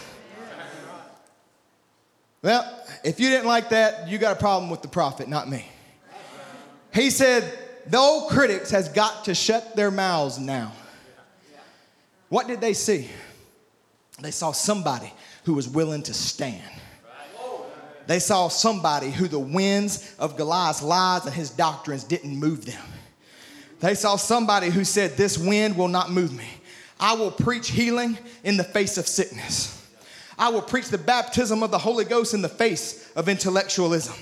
Well, if you didn't like that, you got a problem with the prophet, not me. He said, the old critics has got to shut their mouths now. What did they see? They saw somebody who was willing to stand. They saw somebody who the winds of Goliath's lies and his doctrines didn't move them. They saw somebody who said, This wind will not move me. I will preach healing in the face of sickness. I will preach the baptism of the Holy Ghost in the face of intellectualism.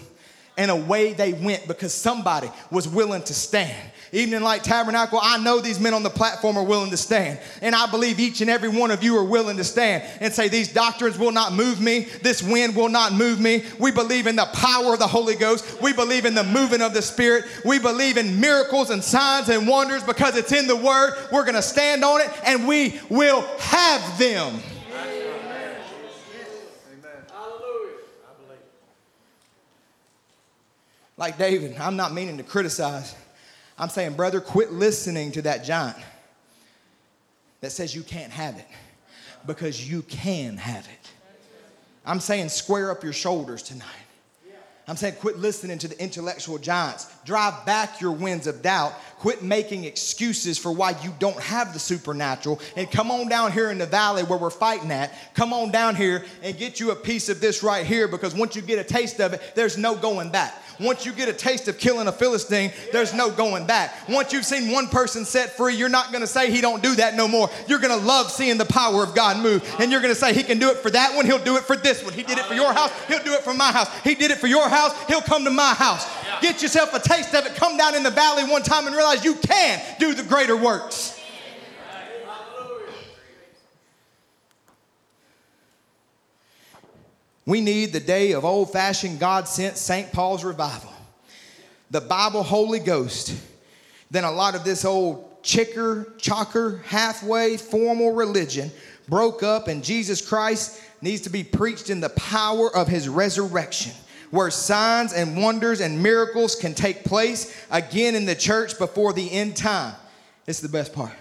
And away they went because somebody was willing to stand. Evening Light Tabernacle, I know these men on the platform are willing to stand. And I believe each and every one of you are willing to stand and say, These doctrines will not move me. This wind will not move me. We believe in the power of the Holy Ghost. We believe in the moving of the Spirit. We believe in miracles and signs and wonders because it's in the Word. We're going to stand on it and we will have them. Like David, I'm not meaning to criticize. I'm saying, brother, quit listening to that giant that says you can't have it because you can have it. I'm saying, square up your shoulders tonight. I'm saying, quit listening to the intellectual giants. Drive back your winds of doubt quit making excuses for why you don't have the supernatural, and come on down here in the valley where we're fighting at. Come on down here and get you a piece of this right here because once you get a taste of it, there's no going back. Once you get a taste of killing a Philistine, there's no going back. Once you've seen one person set free, you're not going to say he don't do that no more. You're going to love seeing the power of God move. And you're going to say he can do it for that one, he'll do it for this one. He did it for your house, he'll do it for my house. He did it for your house, he'll come to my house. Get yourself a taste of it. Come down in the valley one time and realize you can do the greater works. We need the day of old fashioned God sent St. Paul's revival. The Bible Holy Ghost. Then a lot of this old chicker, chocker, halfway formal religion broke up, and Jesus Christ needs to be preached in the power of his resurrection, where signs and wonders and miracles can take place again in the church before the end time. Is the best part.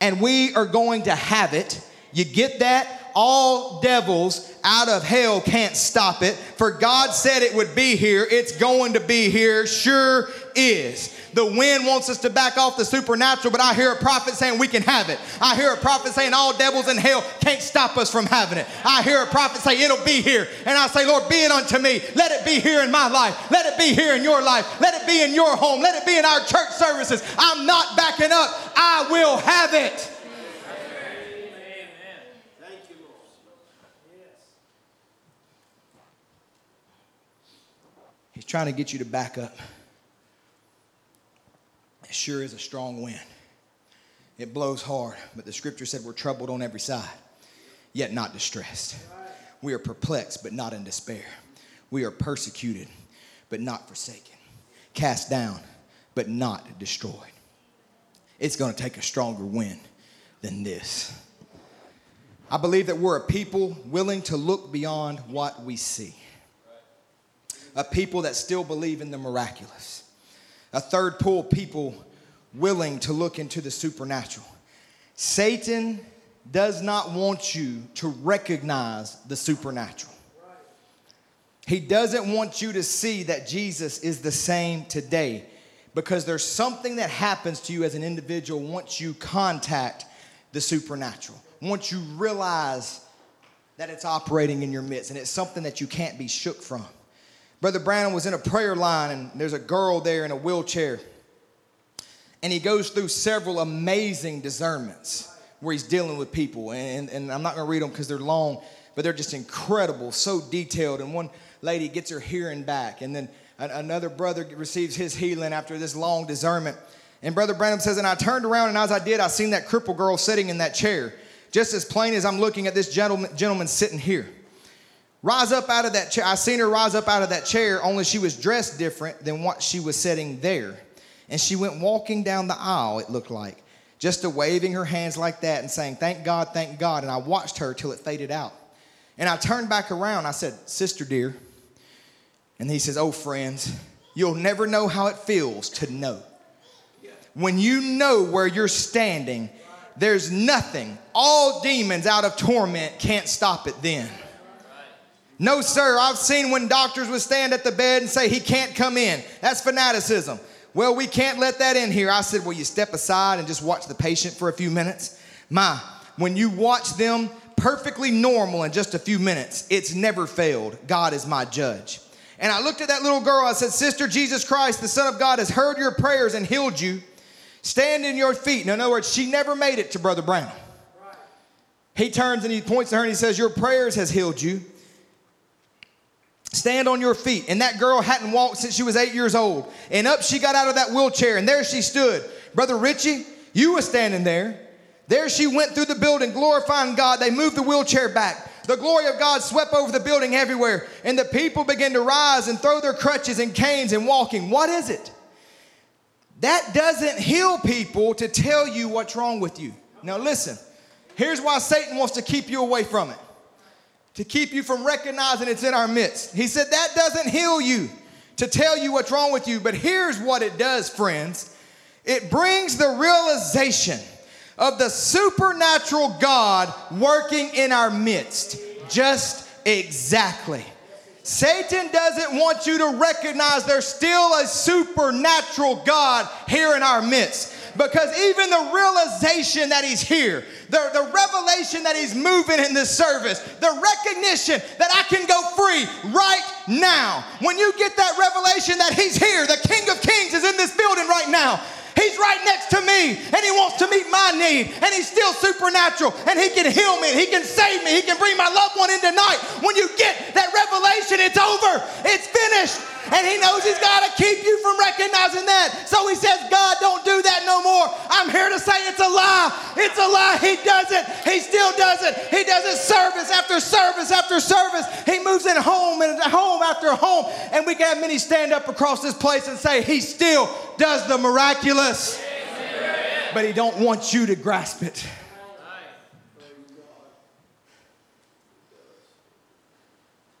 And we are going to have it. You get that? All devils out of hell can't stop it. For God said it would be here. It's going to be here. Sure is. The wind wants us to back off the supernatural, but I hear a prophet saying we can have it. I hear a prophet saying all devils in hell can't stop us from having it. I hear a prophet say it'll be here. And I say, Lord, be it unto me. Let it be here in my life. Let it be here in your life. Let it be in your home. Let it be in our church services. I'm not backing up. I will have it. He's trying to get you to back up. It sure is a strong wind. It blows hard, but the scripture said we're troubled on every side, yet not distressed. We are perplexed, but not in despair. We are persecuted, but not forsaken. Cast down, but not destroyed. It's going to take a stronger wind than this. I believe that we're a people willing to look beyond what we see a people that still believe in the miraculous. A third pull, people willing to look into the supernatural. Satan does not want you to recognize the supernatural. He doesn't want you to see that Jesus is the same today because there's something that happens to you as an individual once you contact the supernatural, once you realize that it's operating in your midst and it's something that you can't be shook from. Brother Branham was in a prayer line, and there's a girl there in a wheelchair. And he goes through several amazing discernments where he's dealing with people. And, and I'm not going to read them because they're long, but they're just incredible, so detailed. And one lady gets her hearing back, and then another brother receives his healing after this long discernment. And Brother Branham says, And I turned around, and as I did, I seen that crippled girl sitting in that chair, just as plain as I'm looking at this gentleman, gentleman sitting here rise up out of that chair. I seen her rise up out of that chair, only she was dressed different than what she was sitting there. And she went walking down the aisle, it looked like, just a waving her hands like that and saying, Thank God, thank God. And I watched her till it faded out. And I turned back around. I said, Sister dear. And he says, Oh, friends, you'll never know how it feels to know. When you know where you're standing, there's nothing. All demons out of torment can't stop it then. No, sir. I've seen when doctors would stand at the bed and say, he can't come in. That's fanaticism. Well, we can't let that in here. I said, Will you step aside and just watch the patient for a few minutes? My, when you watch them perfectly normal in just a few minutes, it's never failed. God is my judge. And I looked at that little girl. I said, Sister, Jesus Christ, the Son of God, has heard your prayers and healed you. Stand in your feet. In other words, she never made it to Brother Branham. He turns and he points to her and he says, Your prayers has healed you. Stand on your feet. And that girl hadn't walked since she was eight years old. And up she got out of that wheelchair, and there she stood. Brother Richie, you were standing there. There she went through the building, glorifying God. They moved the wheelchair back. The glory of God swept over the building everywhere, and the people began to rise and throw their crutches and canes and walking. What is it? That doesn't heal people to tell you what's wrong with you. Now, listen, here's why Satan wants to keep you away from it to keep you from recognizing it's in our midst. He said that doesn't heal you to tell you what's wrong with you, but here's what it does, friends it brings the realization of the supernatural God working in our midst just exactly. Satan doesn't want you to recognize there's still a supernatural God here in our midst. Because even the realization that he's here, the, the revelation that he's moving in this service, the recognition that I can go free right now. When you get that revelation that he's here, the King of Kings is in this building right now. He's right next to me and he wants to meet my need and he's still supernatural and he can heal me, he can save me, he can bring my loved one in tonight. When you get that revelation, it's over, it's finished. And he knows he's got to keep you from recognizing that. So he says, God, don't do that no more. I'm here to say it's a lie. It's a lie. He does it. He still does it. He does it service after service after service. He moves in home and home after home. And we can have many stand up across this place and say, He still does the miraculous. But he don't want you to grasp it.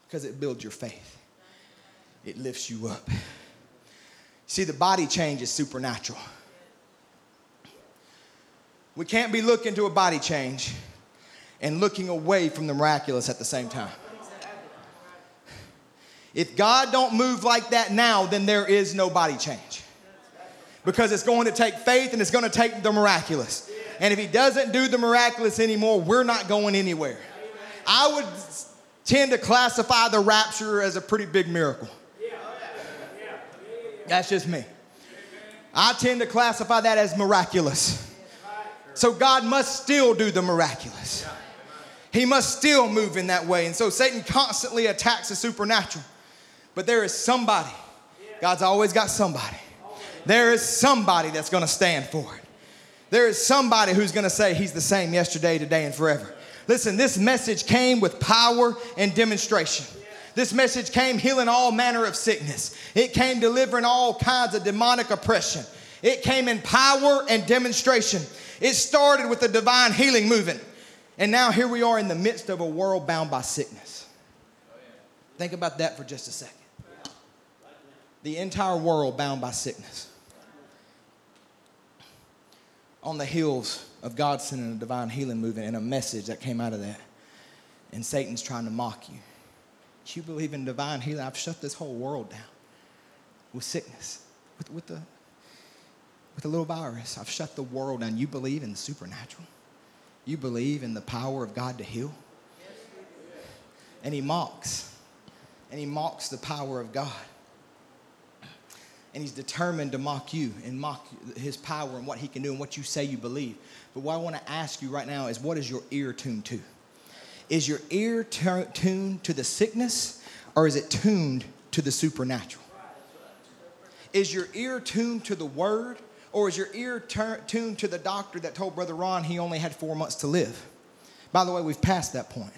Because it builds your faith it lifts you up. See, the body change is supernatural. We can't be looking to a body change and looking away from the miraculous at the same time. If God don't move like that now, then there is no body change. Because it's going to take faith and it's going to take the miraculous. And if he doesn't do the miraculous anymore, we're not going anywhere. I would tend to classify the rapture as a pretty big miracle. That's just me. I tend to classify that as miraculous. So God must still do the miraculous. He must still move in that way. And so Satan constantly attacks the supernatural. But there is somebody, God's always got somebody. There is somebody that's gonna stand for it. There is somebody who's gonna say he's the same yesterday, today, and forever. Listen, this message came with power and demonstration. This message came healing all manner of sickness. It came delivering all kinds of demonic oppression. It came in power and demonstration. It started with the divine healing movement. And now here we are in the midst of a world bound by sickness. Think about that for just a second. The entire world bound by sickness. On the heels of God sending a divine healing movement and a message that came out of that. And Satan's trying to mock you. You believe in divine healing. I've shut this whole world down with sickness, with, with, the, with the little virus. I've shut the world down. You believe in the supernatural? You believe in the power of God to heal? And he mocks. And he mocks the power of God. And he's determined to mock you and mock his power and what he can do and what you say you believe. But what I want to ask you right now is what is your ear tuned to? Is your ear t- tuned to the sickness or is it tuned to the supernatural? Is your ear tuned to the word or is your ear tuned to the doctor that told Brother Ron he only had four months to live? By the way, we've passed that point.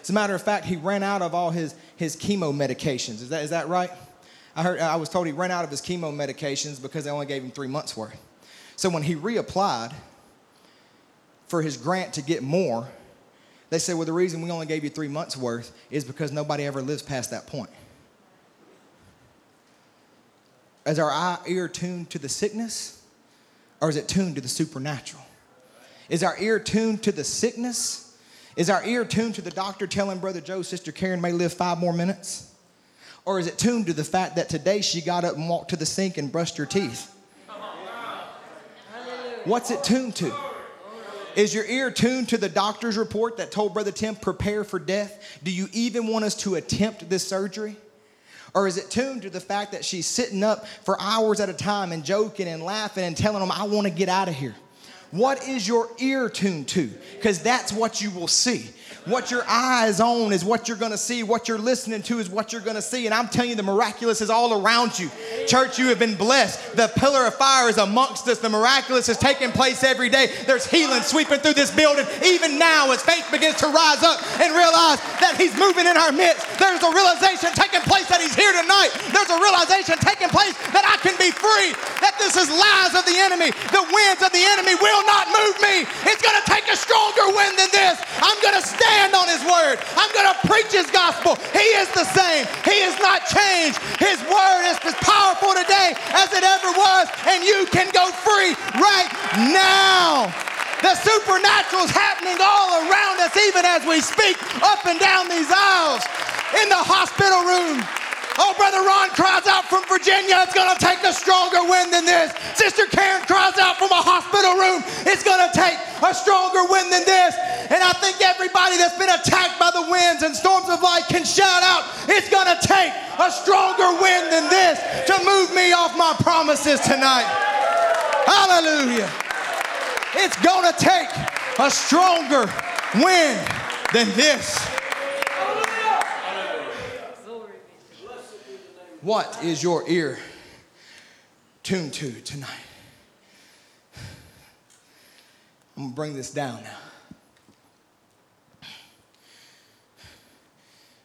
As a matter of fact, he ran out of all his, his chemo medications. Is that, is that right? I, heard, I was told he ran out of his chemo medications because they only gave him three months worth. So when he reapplied for his grant to get more, they said, well, the reason we only gave you three months worth is because nobody ever lives past that point. Is our eye, ear tuned to the sickness or is it tuned to the supernatural? Is our ear tuned to the sickness? Is our ear tuned to the doctor telling Brother Joe, Sister Karen may live five more minutes? Or is it tuned to the fact that today she got up and walked to the sink and brushed her teeth? What's it tuned to? Is your ear tuned to the doctor's report that told Brother Tim, prepare for death? Do you even want us to attempt this surgery? Or is it tuned to the fact that she's sitting up for hours at a time and joking and laughing and telling them, I want to get out of here? What is your ear tuned to? Because that's what you will see. What your eye is on is what you're going to see. What you're listening to is what you're going to see. And I'm telling you, the miraculous is all around you. Church, you have been blessed. The pillar of fire is amongst us. The miraculous is taking place every day. There's healing sweeping through this building. Even now, as faith begins to rise up and realize that He's moving in our midst, there's a realization taking place that He's here tonight. There's a realization taking place that I can be free, that this is lies of the enemy. The winds of the enemy will not move me. It's going to take a stronger wind than this. I'm going to stand stand on his word. I'm going to preach his gospel. He is the same. He has not changed. His word is as powerful today as it ever was, and you can go free right now. The supernatural is happening all around us, even as we speak up and down these aisles in the hospital room. Oh, Brother Ron cries out from Virginia, it's gonna take a stronger wind than this. Sister Karen cries out from a hospital room, it's gonna take a stronger wind than this. And I think everybody that's been attacked by the winds and storms of life can shout out, it's gonna take a stronger wind than this to move me off my promises tonight. Hallelujah. It's gonna take a stronger wind than this. What is your ear tuned to tonight? I'm going to bring this down now.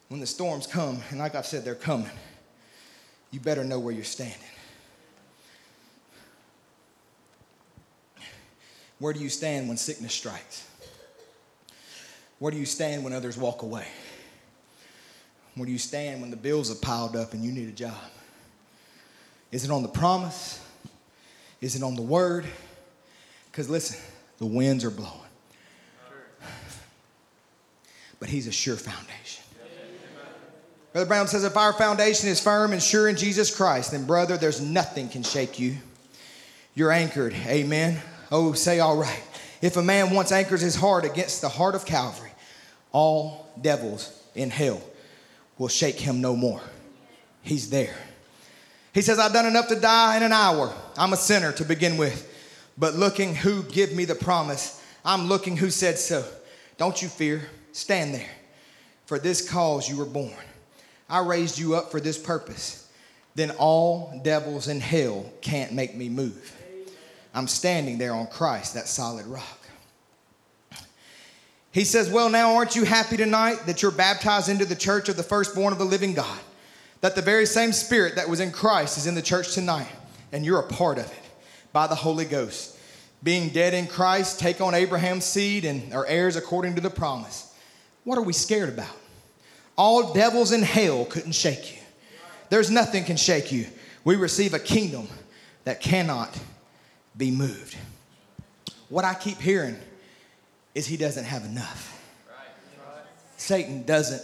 When the storms come, and like I've said, they're coming, you better know where you're standing. Where do you stand when sickness strikes? Where do you stand when others walk away? Where do you stand when the bills are piled up and you need a job? Is it on the promise? Is it on the word? Because listen, the winds are blowing. But he's a sure foundation. Brother Brown says, if our foundation is firm and sure in Jesus Christ, then brother, there's nothing can shake you. You're anchored. Amen. Oh, say all right. If a man once anchors his heart against the heart of Calvary, all devils in hell will shake him no more. He's there. He says, I've done enough to die in an hour. I'm a sinner to begin with. But looking who give me the promise, I'm looking who said so. Don't you fear. Stand there. For this cause you were born. I raised you up for this purpose. Then all devils in hell can't make me move. I'm standing there on Christ, that solid rock. He says, Well, now aren't you happy tonight that you're baptized into the church of the firstborn of the living God? That the very same spirit that was in Christ is in the church tonight, and you're a part of it by the Holy Ghost. Being dead in Christ, take on Abraham's seed and are heirs according to the promise. What are we scared about? All devils in hell couldn't shake you. There's nothing can shake you. We receive a kingdom that cannot be moved. What I keep hearing is he doesn't have enough. Satan doesn't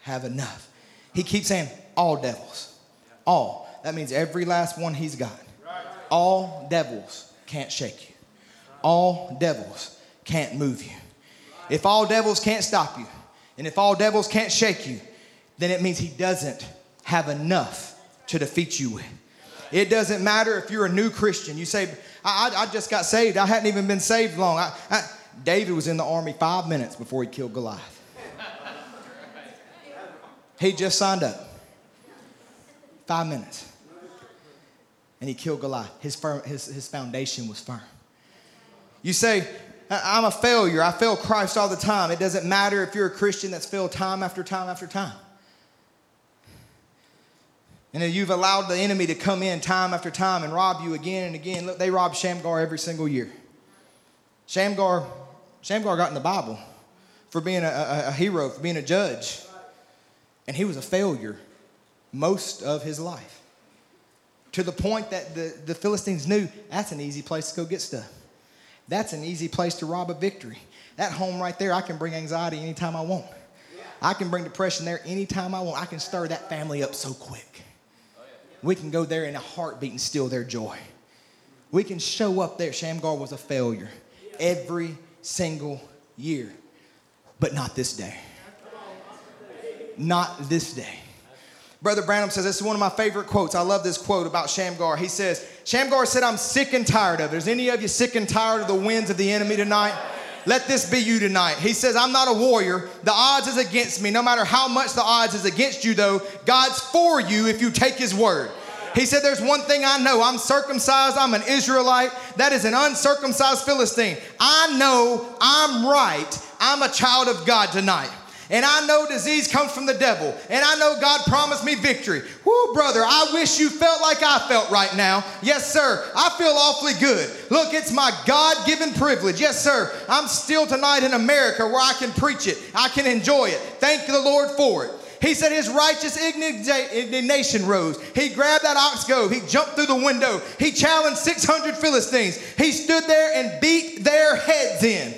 have enough. He keeps saying, all devils. All. That means every last one he's got. All devils can't shake you. All devils can't move you. If all devils can't stop you, and if all devils can't shake you, then it means he doesn't have enough to defeat you with. It doesn't matter if you're a new Christian. You say, I, I, I just got saved. I hadn't even been saved long. I, David was in the army five minutes before he killed Goliath. He just signed up. Five minutes. And he killed Goliath. His, firm, his, his foundation was firm. You say, I'm a failure. I fail Christ all the time. It doesn't matter if you're a Christian that's failed time after time after time. And you've allowed the enemy to come in time after time and rob you again and again. Look, they rob Shamgar every single year. Shamgar Shamgar got in the Bible for being a, a, a hero, for being a judge. And he was a failure most of his life. To the point that the, the Philistines knew that's an easy place to go get stuff. That's an easy place to rob a victory. That home right there, I can bring anxiety anytime I want. I can bring depression there anytime I want. I can stir that family up so quick. We can go there in a heartbeat and steal their joy. We can show up there. Shamgar was a failure every single year. But not this day. Not this day. Brother Branham says, this is one of my favorite quotes. I love this quote about Shamgar. He says, Shamgar said, I'm sick and tired of it. Is any of you sick and tired of the winds of the enemy tonight? Let this be you tonight. He says, I'm not a warrior. The odds is against me. No matter how much the odds is against you, though, God's for you if you take his word. He said, There's one thing I know I'm circumcised, I'm an Israelite. That is an uncircumcised Philistine. I know I'm right. I'm a child of God tonight. And I know disease comes from the devil. And I know God promised me victory. Whoo, brother, I wish you felt like I felt right now. Yes, sir. I feel awfully good. Look, it's my God given privilege. Yes, sir. I'm still tonight in America where I can preach it, I can enjoy it. Thank the Lord for it. He said his righteous indignation rose. He grabbed that ox goad. He jumped through the window. He challenged 600 Philistines. He stood there and beat their heads in.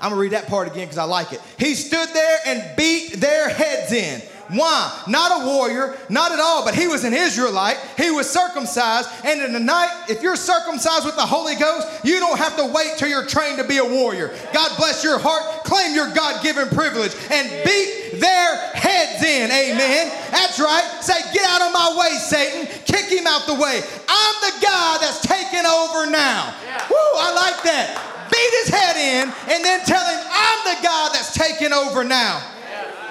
I'm going to read that part again because I like it. He stood there and beat their heads in. Why? Not a warrior, not at all, but he was an Israelite. He was circumcised. And in the night, if you're circumcised with the Holy Ghost, you don't have to wait till you're trained to be a warrior. God bless your heart. Claim your God given privilege and beat their heads in. Amen. That's right. Say, get out of my way, Satan. Kick him out the way. I'm the God that's taking over now. Woo, I like that. Beat his head in and then tell him, I'm the God that's taking over now.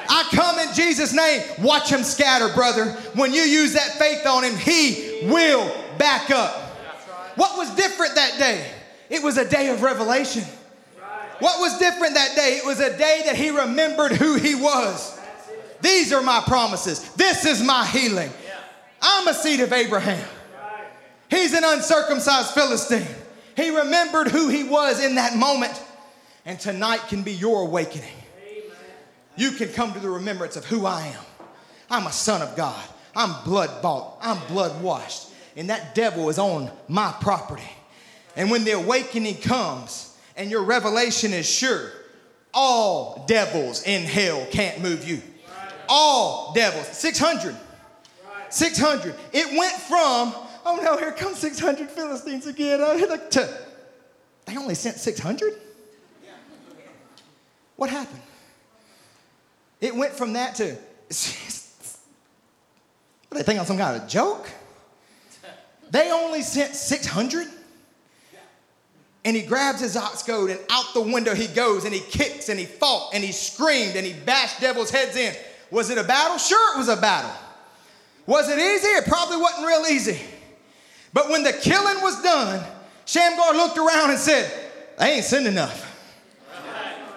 I come in Jesus' name. Watch him scatter, brother. When you use that faith on him, he will back up. What was different that day? It was a day of revelation. What was different that day? It was a day that he remembered who he was. These are my promises. This is my healing. I'm a seed of Abraham. He's an uncircumcised Philistine. He remembered who he was in that moment. And tonight can be your awakening you can come to the remembrance of who I am. I'm a son of God. I'm blood bought. I'm blood washed. And that devil is on my property. And when the awakening comes and your revelation is sure, all devils in hell can't move you. All devils. 600. 600. It went from, oh no, here comes 600 Philistines again. To, they only sent 600? What happened? It went from that to, what, they think I'm some kind of joke? They only sent 600? And he grabs his ox goad and out the window he goes and he kicks and he fought and he screamed and he bashed devil's heads in. Was it a battle? Sure, it was a battle. Was it easy? It probably wasn't real easy. But when the killing was done, Shamgar looked around and said, I ain't sent enough.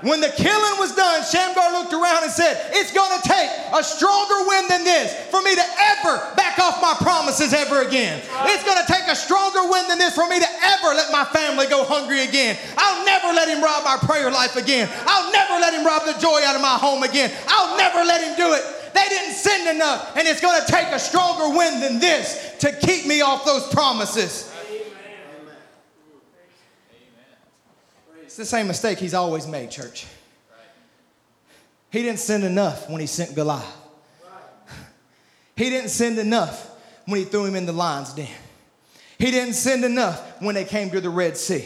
When the killing was done, Shamgar looked around and said, It's going to take a stronger wind than this for me to ever back off my promises ever again. It's going to take a stronger wind than this for me to ever let my family go hungry again. I'll never let him rob our prayer life again. I'll never let him rob the joy out of my home again. I'll never let him do it. They didn't send enough, and it's going to take a stronger wind than this to keep me off those promises. It's the same mistake he's always made, church. He didn't send enough when he sent Goliath. He didn't send enough when he threw him in the lion's den. He didn't send enough when they came to the Red Sea.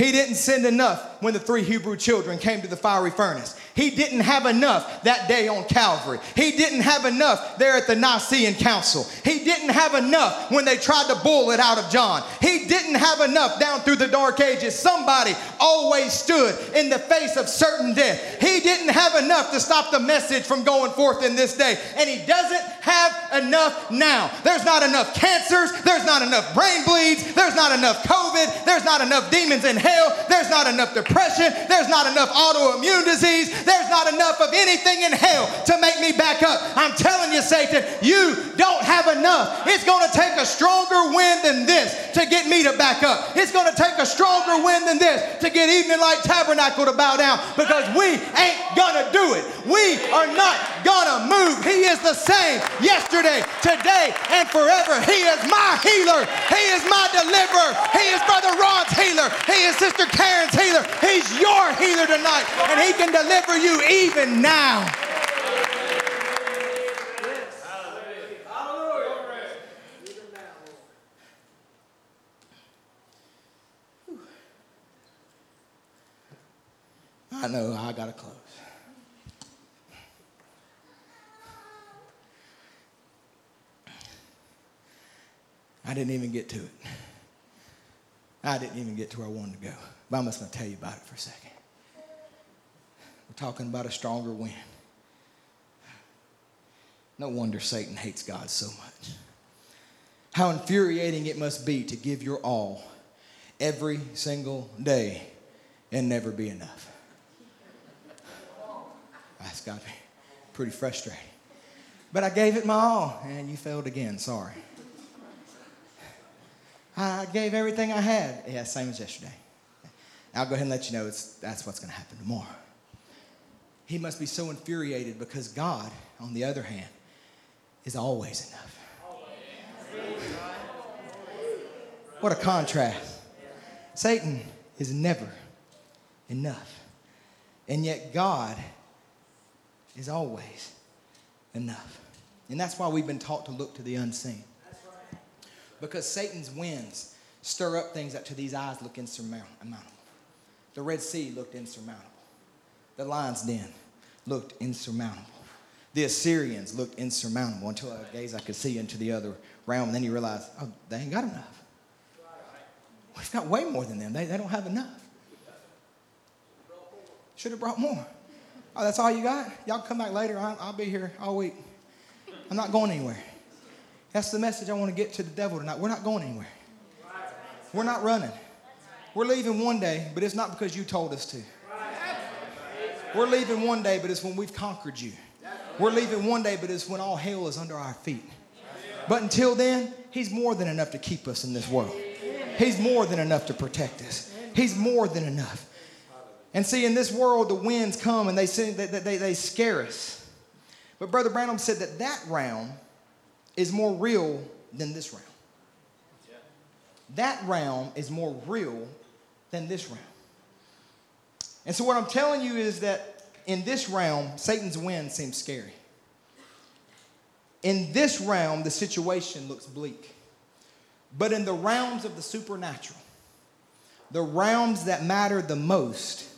He didn't send enough when the three Hebrew children came to the fiery furnace. He didn't have enough that day on Calvary. He didn't have enough there at the Nicene Council. He didn't have enough when they tried to bull it out of John. He didn't have enough down through the dark ages. Somebody always stood in the face of certain death. He didn't have enough to stop the message from going forth in this day. And he doesn't have enough now. There's not enough cancers. There's not enough brain bleeds. There's not enough COVID. There's not enough demons in hell. There's not enough depression. There's not enough autoimmune disease. There's not enough of anything in hell to make me back up. I'm telling you, Satan, you don't have enough. It's going to take a stronger wind than this to get me to back up. It's going to take a stronger wind than this to get Evening Light Tabernacle to bow down because we ain't going to do it. We are not going to move. He is the same yesterday, today, and forever. He is my healer. He is my deliverer. He is Brother Ron's healer. He is Sister Karen's healer. He's your healer tonight, and He can deliver you even now. I know I got to close. I didn't even get to it. I didn't even get to where I wanted to go. But I'm just going to tell you about it for a second. We're talking about a stronger wind. No wonder Satan hates God so much. How infuriating it must be to give your all every single day and never be enough. That's got to be pretty frustrating. But I gave it my all, and you failed again. Sorry. I gave everything I had. Yeah, same as yesterday. I'll go ahead and let you know it's, that's what's going to happen tomorrow. he must be so infuriated because God, on the other hand, is always enough. What a contrast. Satan is never enough. And yet God is always enough. And that's why we've been taught to look to the unseen. Because Satan's winds stir up things that to these eyes look insurmountable. The Red Sea looked insurmountable. The lion's den looked insurmountable. The Assyrians looked insurmountable until I gazed, I could see into the other realm. And then you realize, oh, they ain't got enough. We've got way more than them. They, they don't have enough. Should have brought more. Oh, that's all you got? Y'all come back later. I'll, I'll be here all week. I'm not going anywhere. That's the message I want to get to the devil tonight. We're not going anywhere. We're not running. We're leaving one day, but it's not because you told us to. We're leaving one day, but it's when we've conquered you. We're leaving one day, but it's when all hell is under our feet. But until then, He's more than enough to keep us in this world. He's more than enough to protect us. He's more than enough. And see, in this world, the winds come and they, they, they, they scare us. But Brother Branham said that that realm is more real than this realm. That realm is more real than this realm. And so, what I'm telling you is that in this realm, Satan's wind seems scary. In this realm, the situation looks bleak. But in the realms of the supernatural, the realms that matter the most,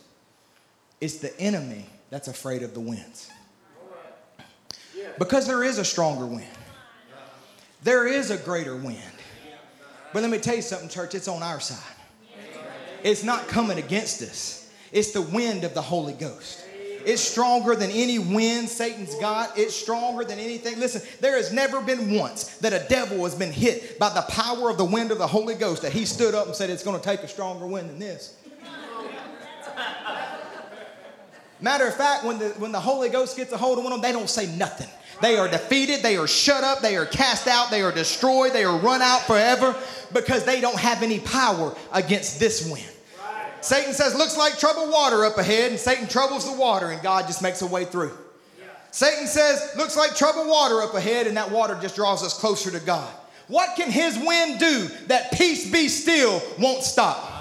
it's the enemy that's afraid of the winds. Because there is a stronger wind, there is a greater wind. But let me tell you something, church, it's on our side. It's not coming against us, it's the wind of the Holy Ghost. It's stronger than any wind Satan's got. It's stronger than anything. Listen, there has never been once that a devil has been hit by the power of the wind of the Holy Ghost that he stood up and said, It's going to take a stronger wind than this. Matter of fact, when the, when the Holy Ghost gets a hold of one of them, they don't say nothing. They are defeated, they are shut up, they are cast out, they are destroyed, they are run out forever because they don't have any power against this wind. Satan says, Looks like troubled water up ahead, and Satan troubles the water, and God just makes a way through. Yeah. Satan says, Looks like troubled water up ahead, and that water just draws us closer to God. What can his wind do that peace be still won't stop?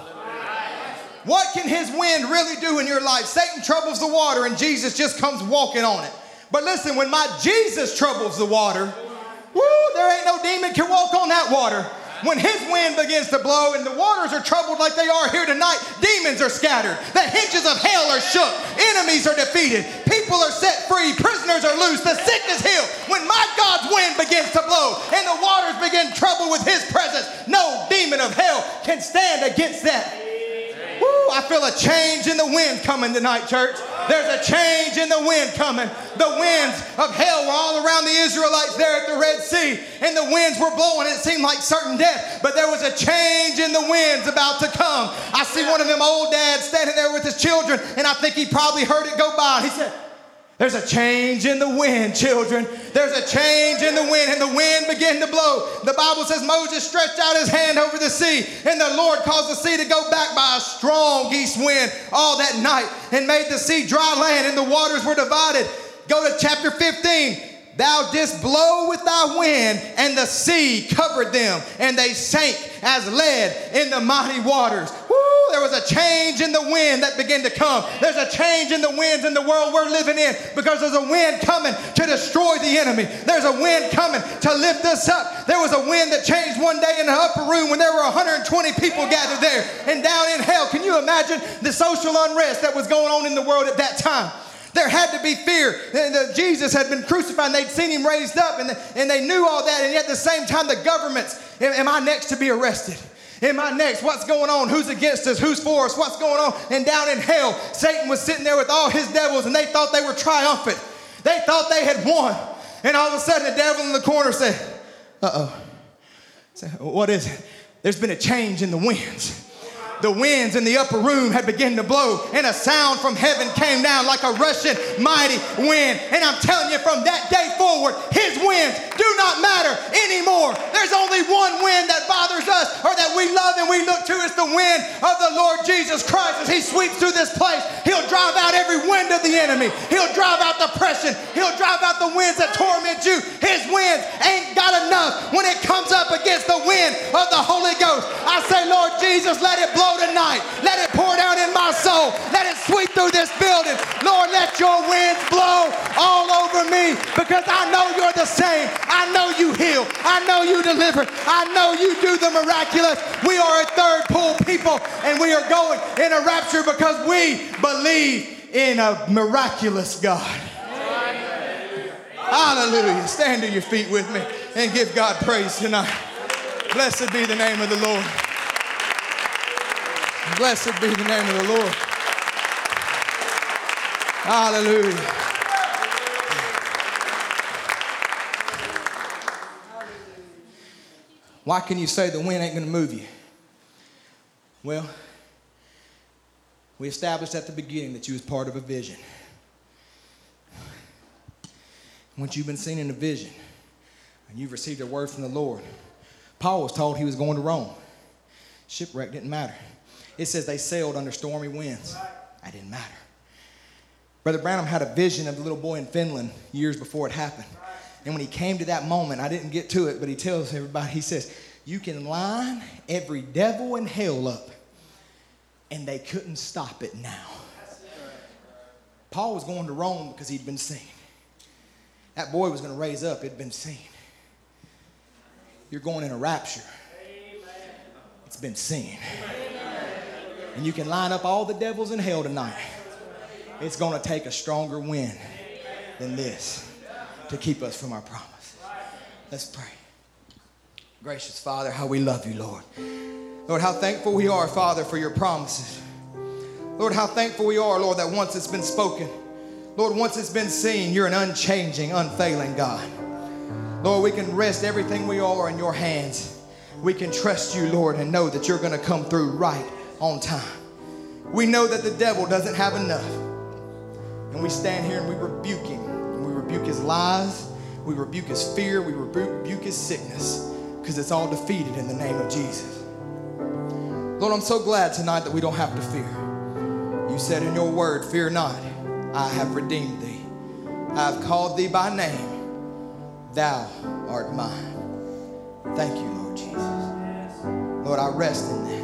What can his wind really do in your life? Satan troubles the water and Jesus just comes walking on it. But listen, when my Jesus troubles the water, woo, there ain't no demon can walk on that water. When his wind begins to blow and the waters are troubled like they are here tonight, demons are scattered. The hinges of hell are shook. Enemies are defeated. People are set free. Prisoners are loose. The sick is healed. When my God's wind begins to blow and the waters begin trouble with his presence, no demon of hell can stand against that. Woo, I feel a change in the wind coming tonight, church. There's a change in the wind coming. The winds of hell were all around the Israelites there at the Red Sea, and the winds were blowing. It seemed like certain death, but there was a change in the winds about to come. I see one of them old dads standing there with his children, and I think he probably heard it go by. He said, there's a change in the wind, children. There's a change in the wind, and the wind began to blow. The Bible says Moses stretched out his hand over the sea, and the Lord caused the sea to go back by a strong east wind all that night and made the sea dry land, and the waters were divided. Go to chapter 15. Thou didst blow with thy wind, and the sea covered them, and they sank as lead in the mighty waters. Woo, there was a change in the wind that began to come. There's a change in the winds in the world we're living in because there's a wind coming to destroy the enemy. There's a wind coming to lift us up. There was a wind that changed one day in the upper room when there were 120 people gathered there. And down in hell, can you imagine the social unrest that was going on in the world at that time? There had to be fear. Jesus had been crucified and they'd seen him raised up and, and they knew all that. And yet at the same time, the governments, am I next to be arrested? Am I next? What's going on? Who's against us? Who's for us? What's going on? And down in hell, Satan was sitting there with all his devils and they thought they were triumphant. They thought they had won. And all of a sudden, the devil in the corner said, Uh oh. What is it? There's been a change in the winds. The winds in the upper room had begun to blow, and a sound from heaven came down like a rushing mighty wind. And I'm telling you, from that day forward, his winds do not matter anymore. There's only one wind that bothers us or that we love and we look to. It's the wind of the Lord Jesus Christ as he sweeps through this place. He'll drive out every wind of the enemy. He'll drive out depression. He'll drive out the winds that torment you. His winds ain't got enough when it comes up against the wind of the Holy Ghost. I say, Lord Jesus, let it blow tonight. Let it pour down in my soul. Let it sweep through this building. Lord, let your winds blow all over me because I know you're the same. I know you heal. I know you deliver. I know you do the miraculous. We are a third pull people and we are going in a rapture because we believe in a miraculous God. Hallelujah. Stand to your feet with me and give God praise tonight. Blessed be the name of the Lord. Blessed be the name of the Lord. Hallelujah. Why can you say the wind ain't going to move you? Well, we established at the beginning that you was part of a vision. Once you've been seen in a vision and you've received a word from the Lord, Paul was told he was going to Rome. Shipwreck didn't matter. It says they sailed under stormy winds. That didn't matter. Brother Branham had a vision of the little boy in Finland years before it happened. And when he came to that moment, I didn't get to it, but he tells everybody, he says, You can line every devil in hell up, and they couldn't stop it now. Paul was going to Rome because he'd been seen. That boy was going to raise up, it'd been seen. You're going in a rapture. It's been seen. And you can line up all the devils in hell tonight. It's going to take a stronger wind than this to keep us from our promise. Let's pray. Gracious Father, how we love you, Lord. Lord, how thankful we are, Father, for your promises. Lord, how thankful we are, Lord, that once it's been spoken, Lord, once it's been seen, you're an unchanging, unfailing God. Lord, we can rest everything we are in your hands. We can trust you, Lord, and know that you're going to come through right on time. We know that the devil doesn't have enough. And we stand here and we rebuke him. And we rebuke his lies. We rebuke his fear. We rebuke his sickness because it's all defeated in the name of Jesus. Lord, I'm so glad tonight that we don't have to fear. You said in your word, Fear not, I have redeemed thee. I have called thee by name. Thou art mine. Thank you, Lord Jesus. Lord, I rest in that.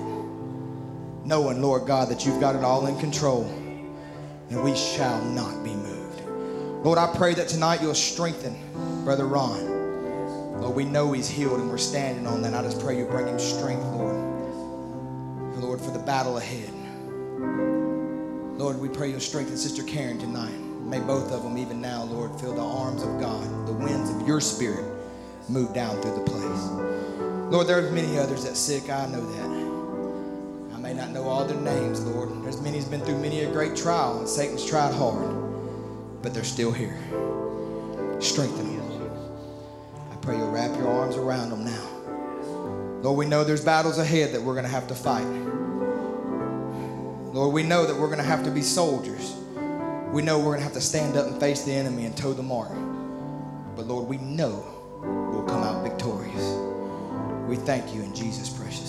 Knowing, Lord God, that you've got it all in control and we shall not be moved. Lord, I pray that tonight you'll strengthen Brother Ron. Lord, we know he's healed and we're standing on that. I just pray you bring him strength, Lord. Lord, for the battle ahead. Lord, we pray you'll strengthen Sister Karen tonight. May both of them, even now, Lord, feel the arms of God, the winds of your spirit move down through the place. Lord, there are many others that sick. I know that. Not know all their names, Lord. There's many who's been through many a great trial, and Satan's tried hard, but they're still here. Strengthen them, I pray you'll wrap your arms around them now. Lord, we know there's battles ahead that we're going to have to fight. Lord, we know that we're going to have to be soldiers. We know we're going to have to stand up and face the enemy and toe the mark. But Lord, we know we'll come out victorious. We thank you in Jesus' precious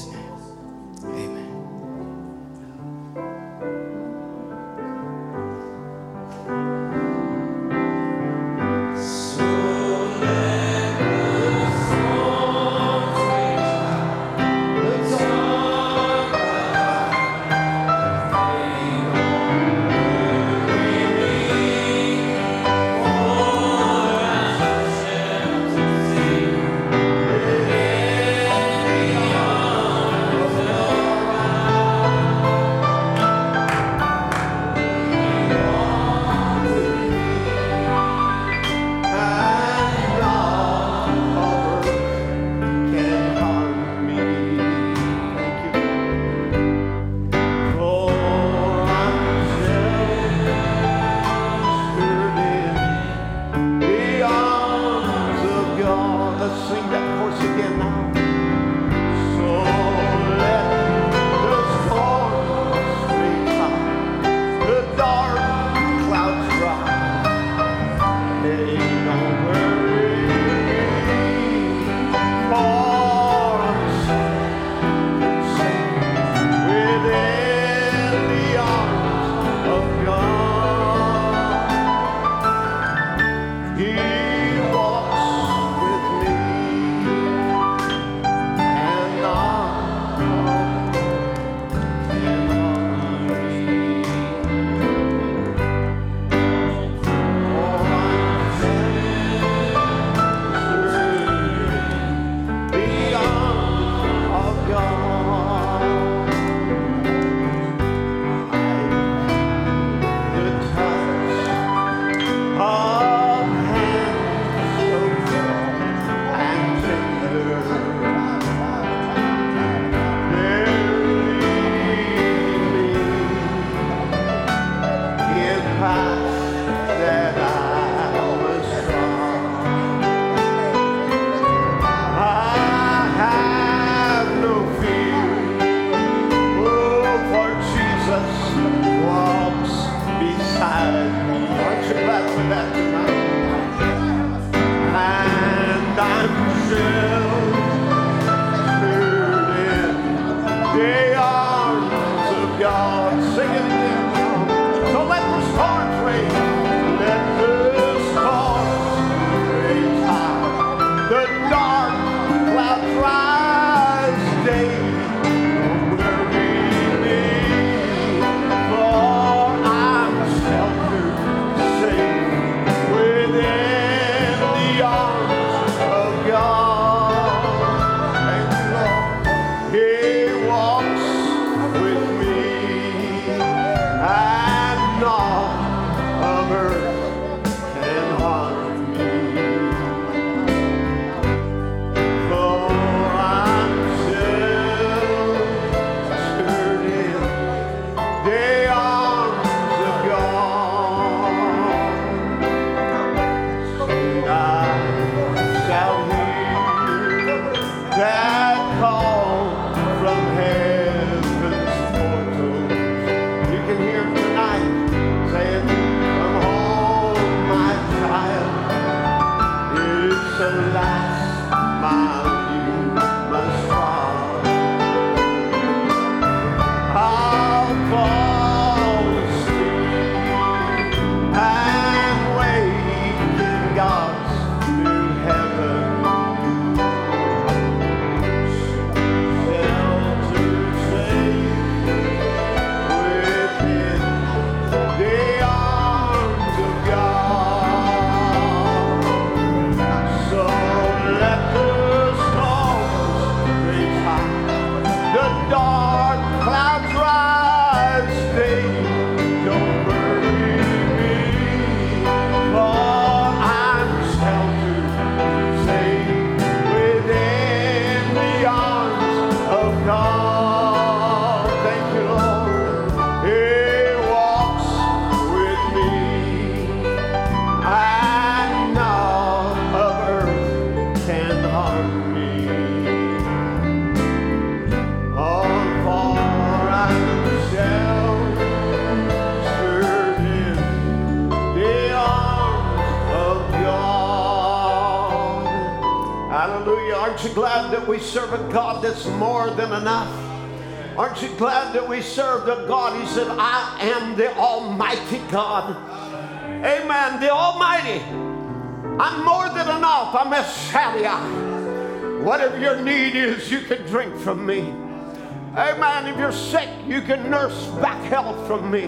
from me.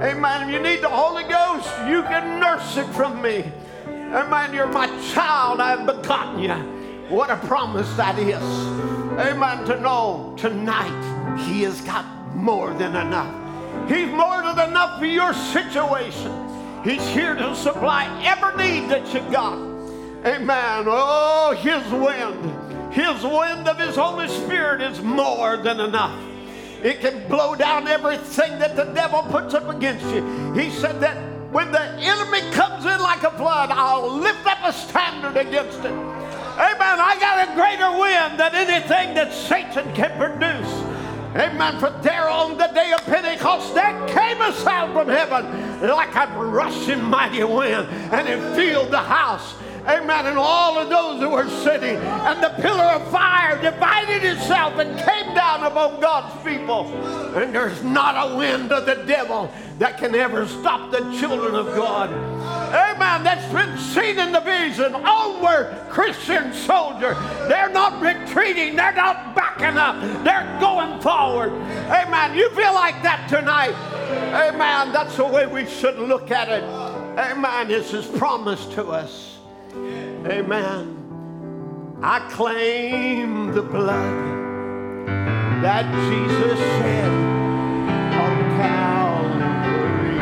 Amen. If you need the Holy Ghost, you can nurse it from me. Amen. You're my child. I've begotten you. What a promise that is. Amen. To know tonight He has got more than enough. He's more than enough for your situation. He's here to supply every need that you got. Amen. Oh, His wind, His wind of His Holy Spirit is more than enough. It can blow down everything that the devil puts up against you. He said that when the enemy comes in like a flood, I'll lift up a standard against it. Amen. I got a greater wind than anything that Satan can produce. Amen. For there on the day of Pentecost, there came a sound from heaven like a rushing mighty wind, and it filled the house. Amen. And all of those who were sitting, and the pillar of fire divided itself and came down upon God's people. And there's not a wind of the devil that can ever stop the children of God. Amen. That's been seen in the vision. Onward, Christian soldier. They're not retreating. They're not backing up. They're going forward. Amen. You feel like that tonight. Amen. That's the way we should look at it. Amen. This is promised to us. Amen. I claim the blood that Jesus shed on Calvary.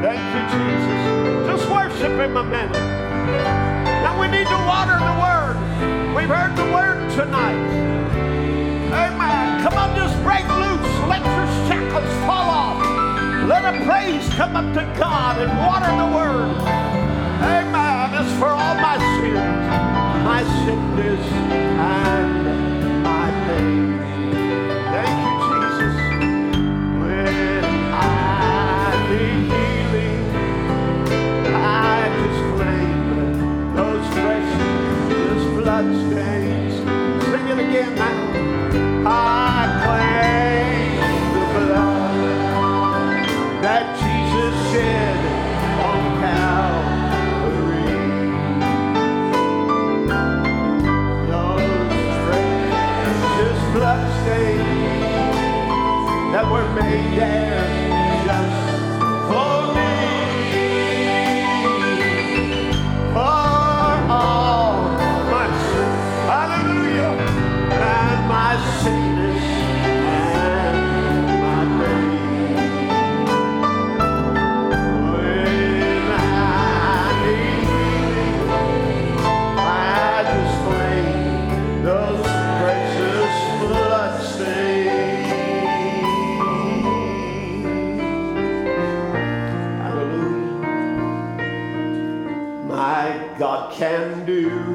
Thank you, Jesus. Just worship Him a minute. Now we need to water the Word. We've heard the Word tonight. Amen. Come on, just break loose. Let your shackles fall off. Let a praise come up to God and water the Word. Amen. For all my sins, my sickness, and my pain. Can do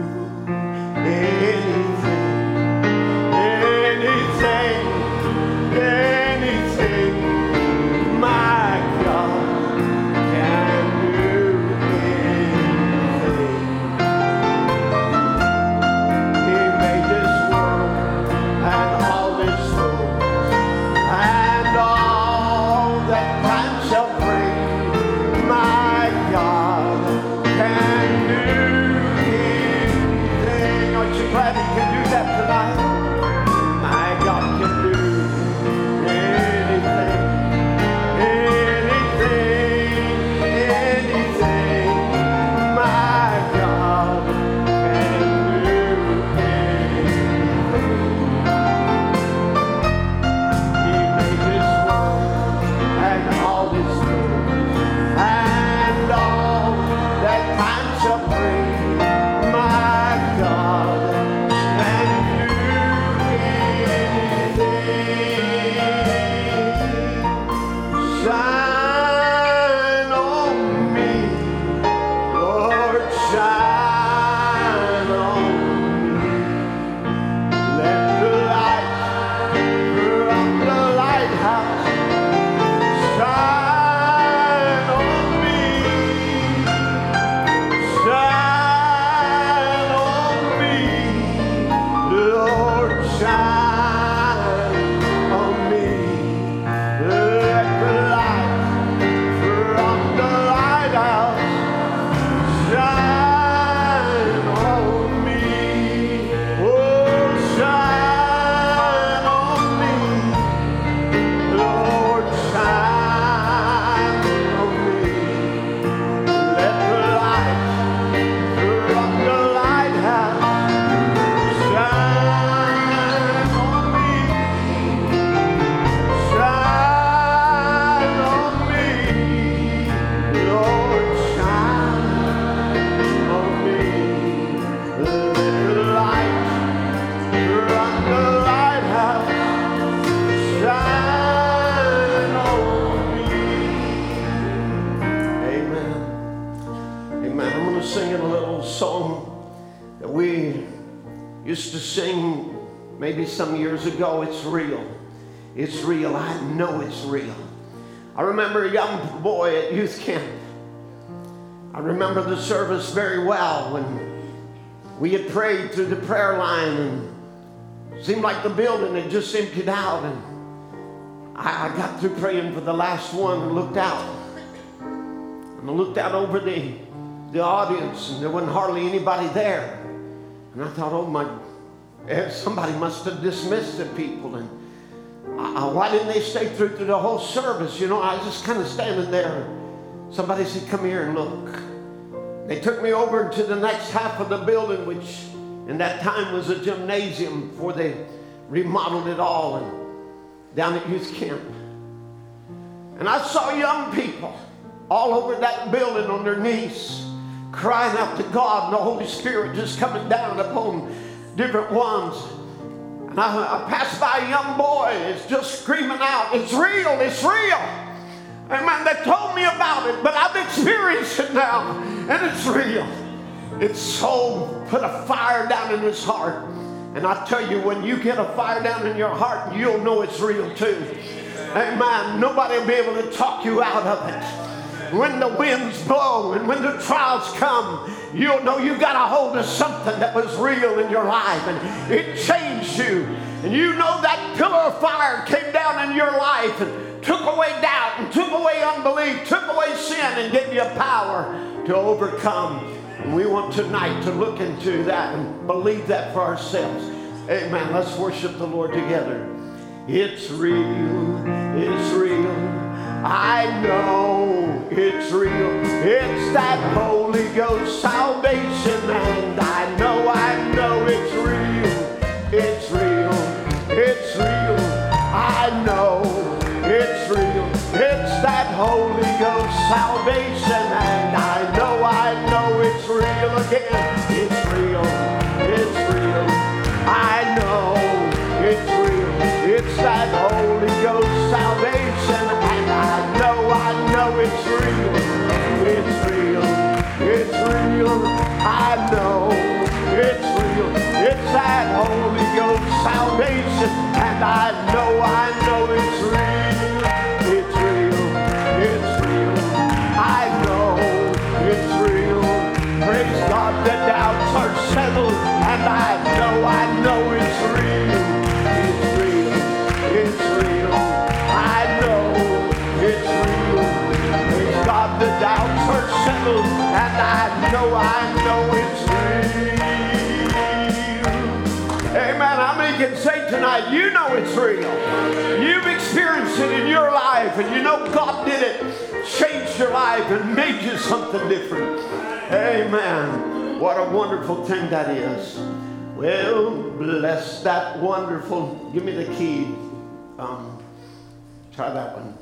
some years ago. It's real. It's real. I know it's real. I remember a young boy at youth camp. I remember the service very well when we had prayed through the prayer line and seemed like the building had just emptied out and I, I got through praying for the last one and looked out. And I looked out over the, the audience and there wasn't hardly anybody there. And I thought, oh my, Eh, somebody must have dismissed the people. And I, I- why didn't they stay through, through the whole service? You know, I was just kind of standing there. Somebody said, come here and look. They took me over to the next half of the building, which in that time was a gymnasium before they remodeled it all and down at youth camp. And I saw young people all over that building on their knees, crying out to God, and the Holy Spirit just coming down upon different ones. And I, I passed by a young boy, it's just screaming out, It's real, it's real. Amen. They told me about it, but I've experienced it now, and it's real. It's so put a fire down in his heart. And I tell you, when you get a fire down in your heart, you'll know it's real too. Amen. Nobody will be able to talk you out of it. When the winds blow and when the trials come, you'll know you've got a hold of something that was real in your life and it changed you. And you know that pillar of fire came down in your life and took away doubt and took away unbelief, took away sin, and gave you power to overcome. And we want tonight to look into that and believe that for ourselves. Amen. Let's worship the Lord together. It's real. It's real. I know it's real. It's that Holy Ghost salvation, and I know, I know it's real. It's real. It's real. I know it's real. It's that Holy Ghost salvation, and I know, I know it's real. It's real. It's real. I know it's real. Praise God, the doubts are settled, and I know, I know it's real. It's real. It's real. I know it's real. Praise God, the doubts are settled, and I know, I you know it's real? You've experienced it in your life, and you know God did it, changed your life, and made you something different. Amen. What a wonderful thing that is. Well, bless that wonderful. Give me the key. Um, try that one.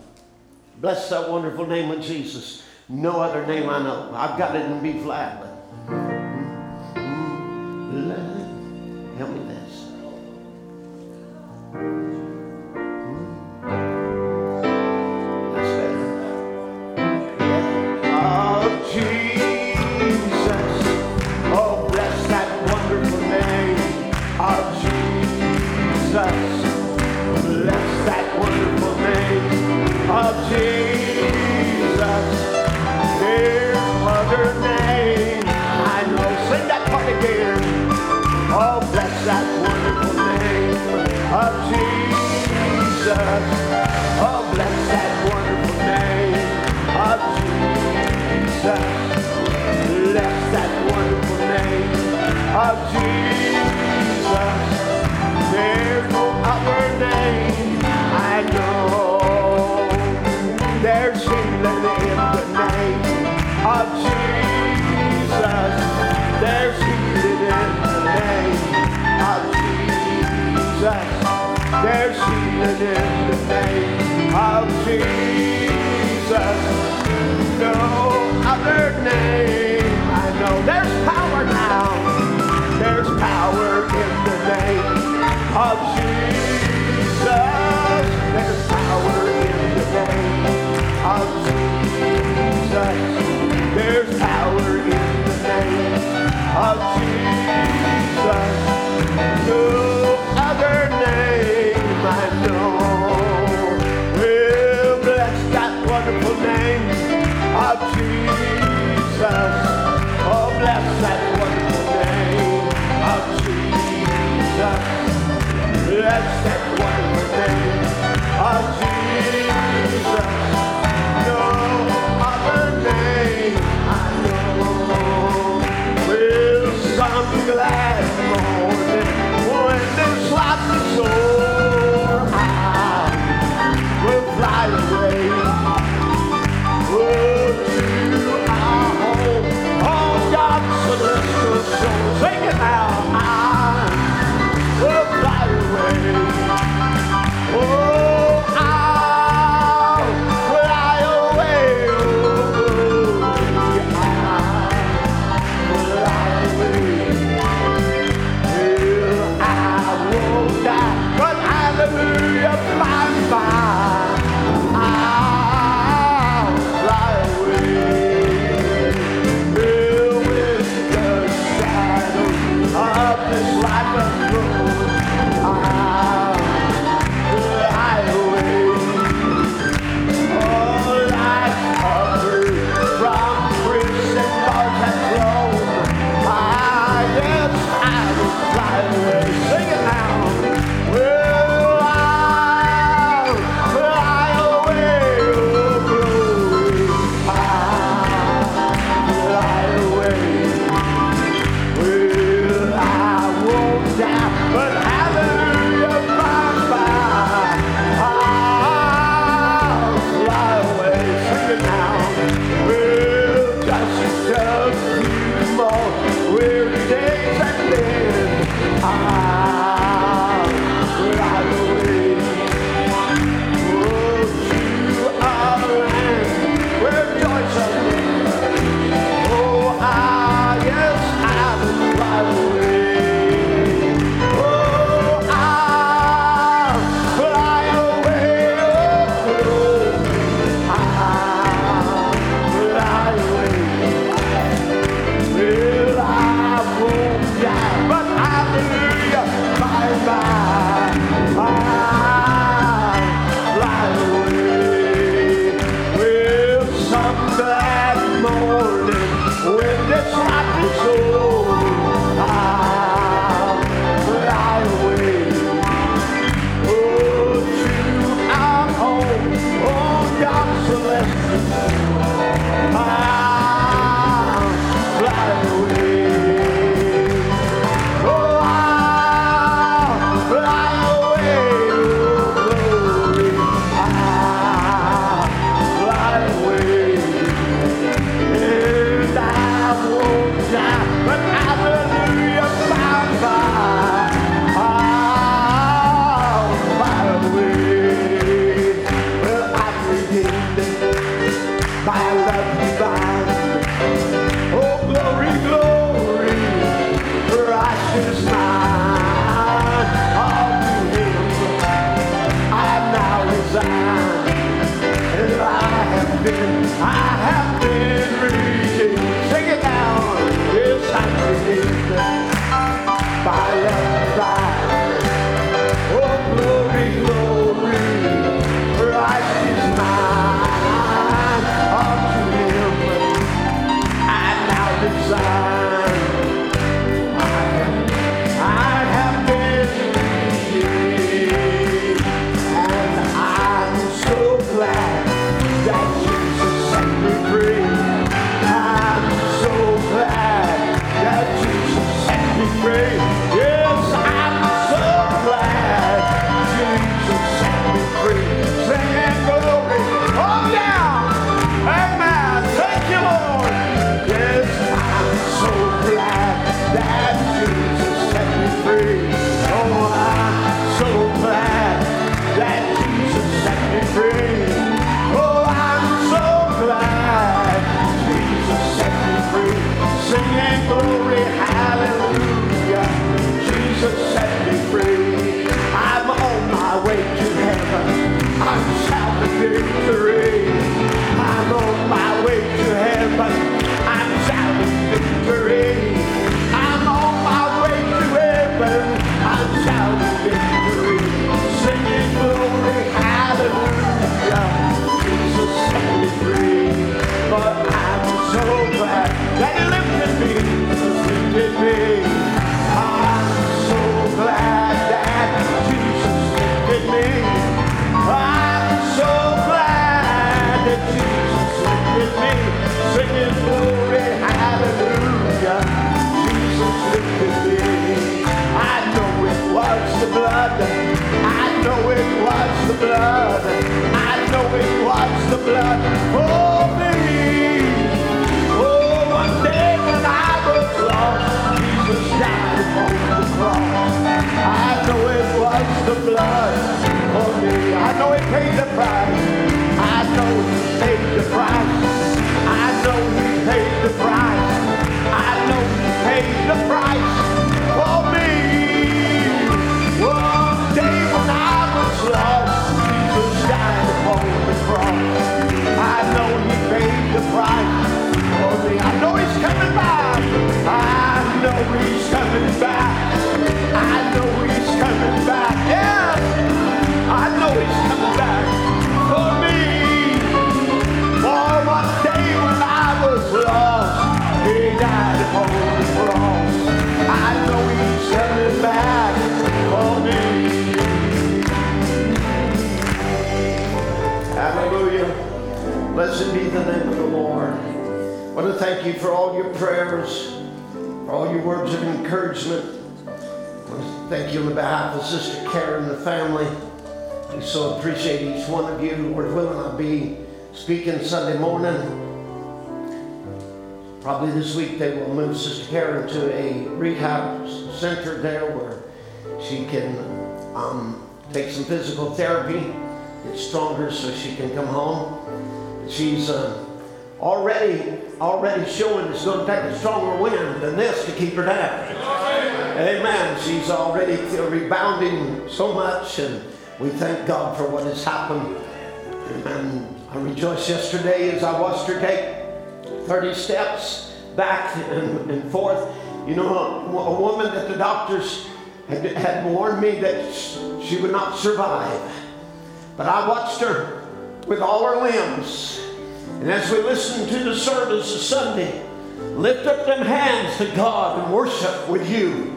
Bless that wonderful name of Jesus. No other name I know. I've got it in B flat, but. Bless- Healing in the name of Jesus. There's healing in the name of Jesus. There's healing in No the blood for me. I was lost, Jesus died on Blessed be the name of the Lord. I want to thank you for all your prayers, for all your words of encouragement. I want to thank you on behalf of Sister Karen and the family. We so appreciate each one of you. Lord willing, I'll be speaking Sunday morning. Probably this week they will move Sister Karen to a rehab center there where she can um, take some physical therapy, get stronger so she can come home. She's uh, already already showing it's going to take a stronger wind than this to keep her down. Amen. She's already rebounding so much, and we thank God for what has happened. Amen. I rejoiced yesterday as I watched her take 30 steps back and, and forth. You know, a, a woman that the doctors had, had warned me that she would not survive. But I watched her with all our limbs. And as we listen to the service of Sunday, lift up them hands to God and worship with you.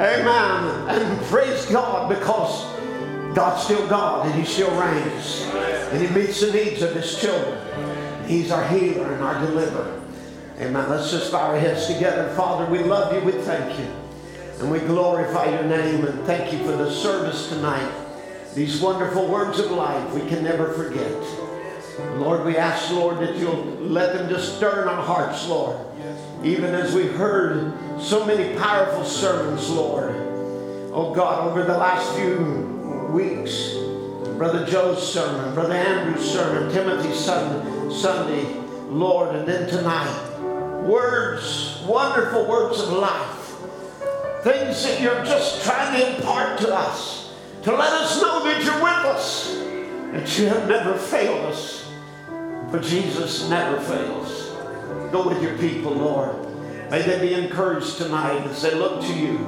Amen. And praise God because God's still God and He still reigns. And He meets the needs of His children. He's our healer and our deliverer. Amen. Let's just bow our heads together. Father, we love you. We thank you. And we glorify your name and thank you for the service tonight. These wonderful words of life we can never forget. Lord, we ask, Lord, that you'll let them just stir in our hearts, Lord. Even as we heard so many powerful sermons, Lord. Oh God, over the last few weeks, Brother Joe's sermon, Brother Andrew's sermon, Timothy's Sunday, Sunday, Lord, and then tonight. Words, wonderful words of life. Things that you're just trying to impart to us. To let us know that you're with us. That you have never failed us. For Jesus never fails. Go with your people, Lord. May they be encouraged tonight as they look to you,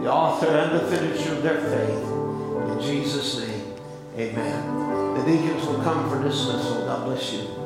the author and the finisher of their faith. In Jesus' name, amen. The deacons will come for dismissal. God bless you.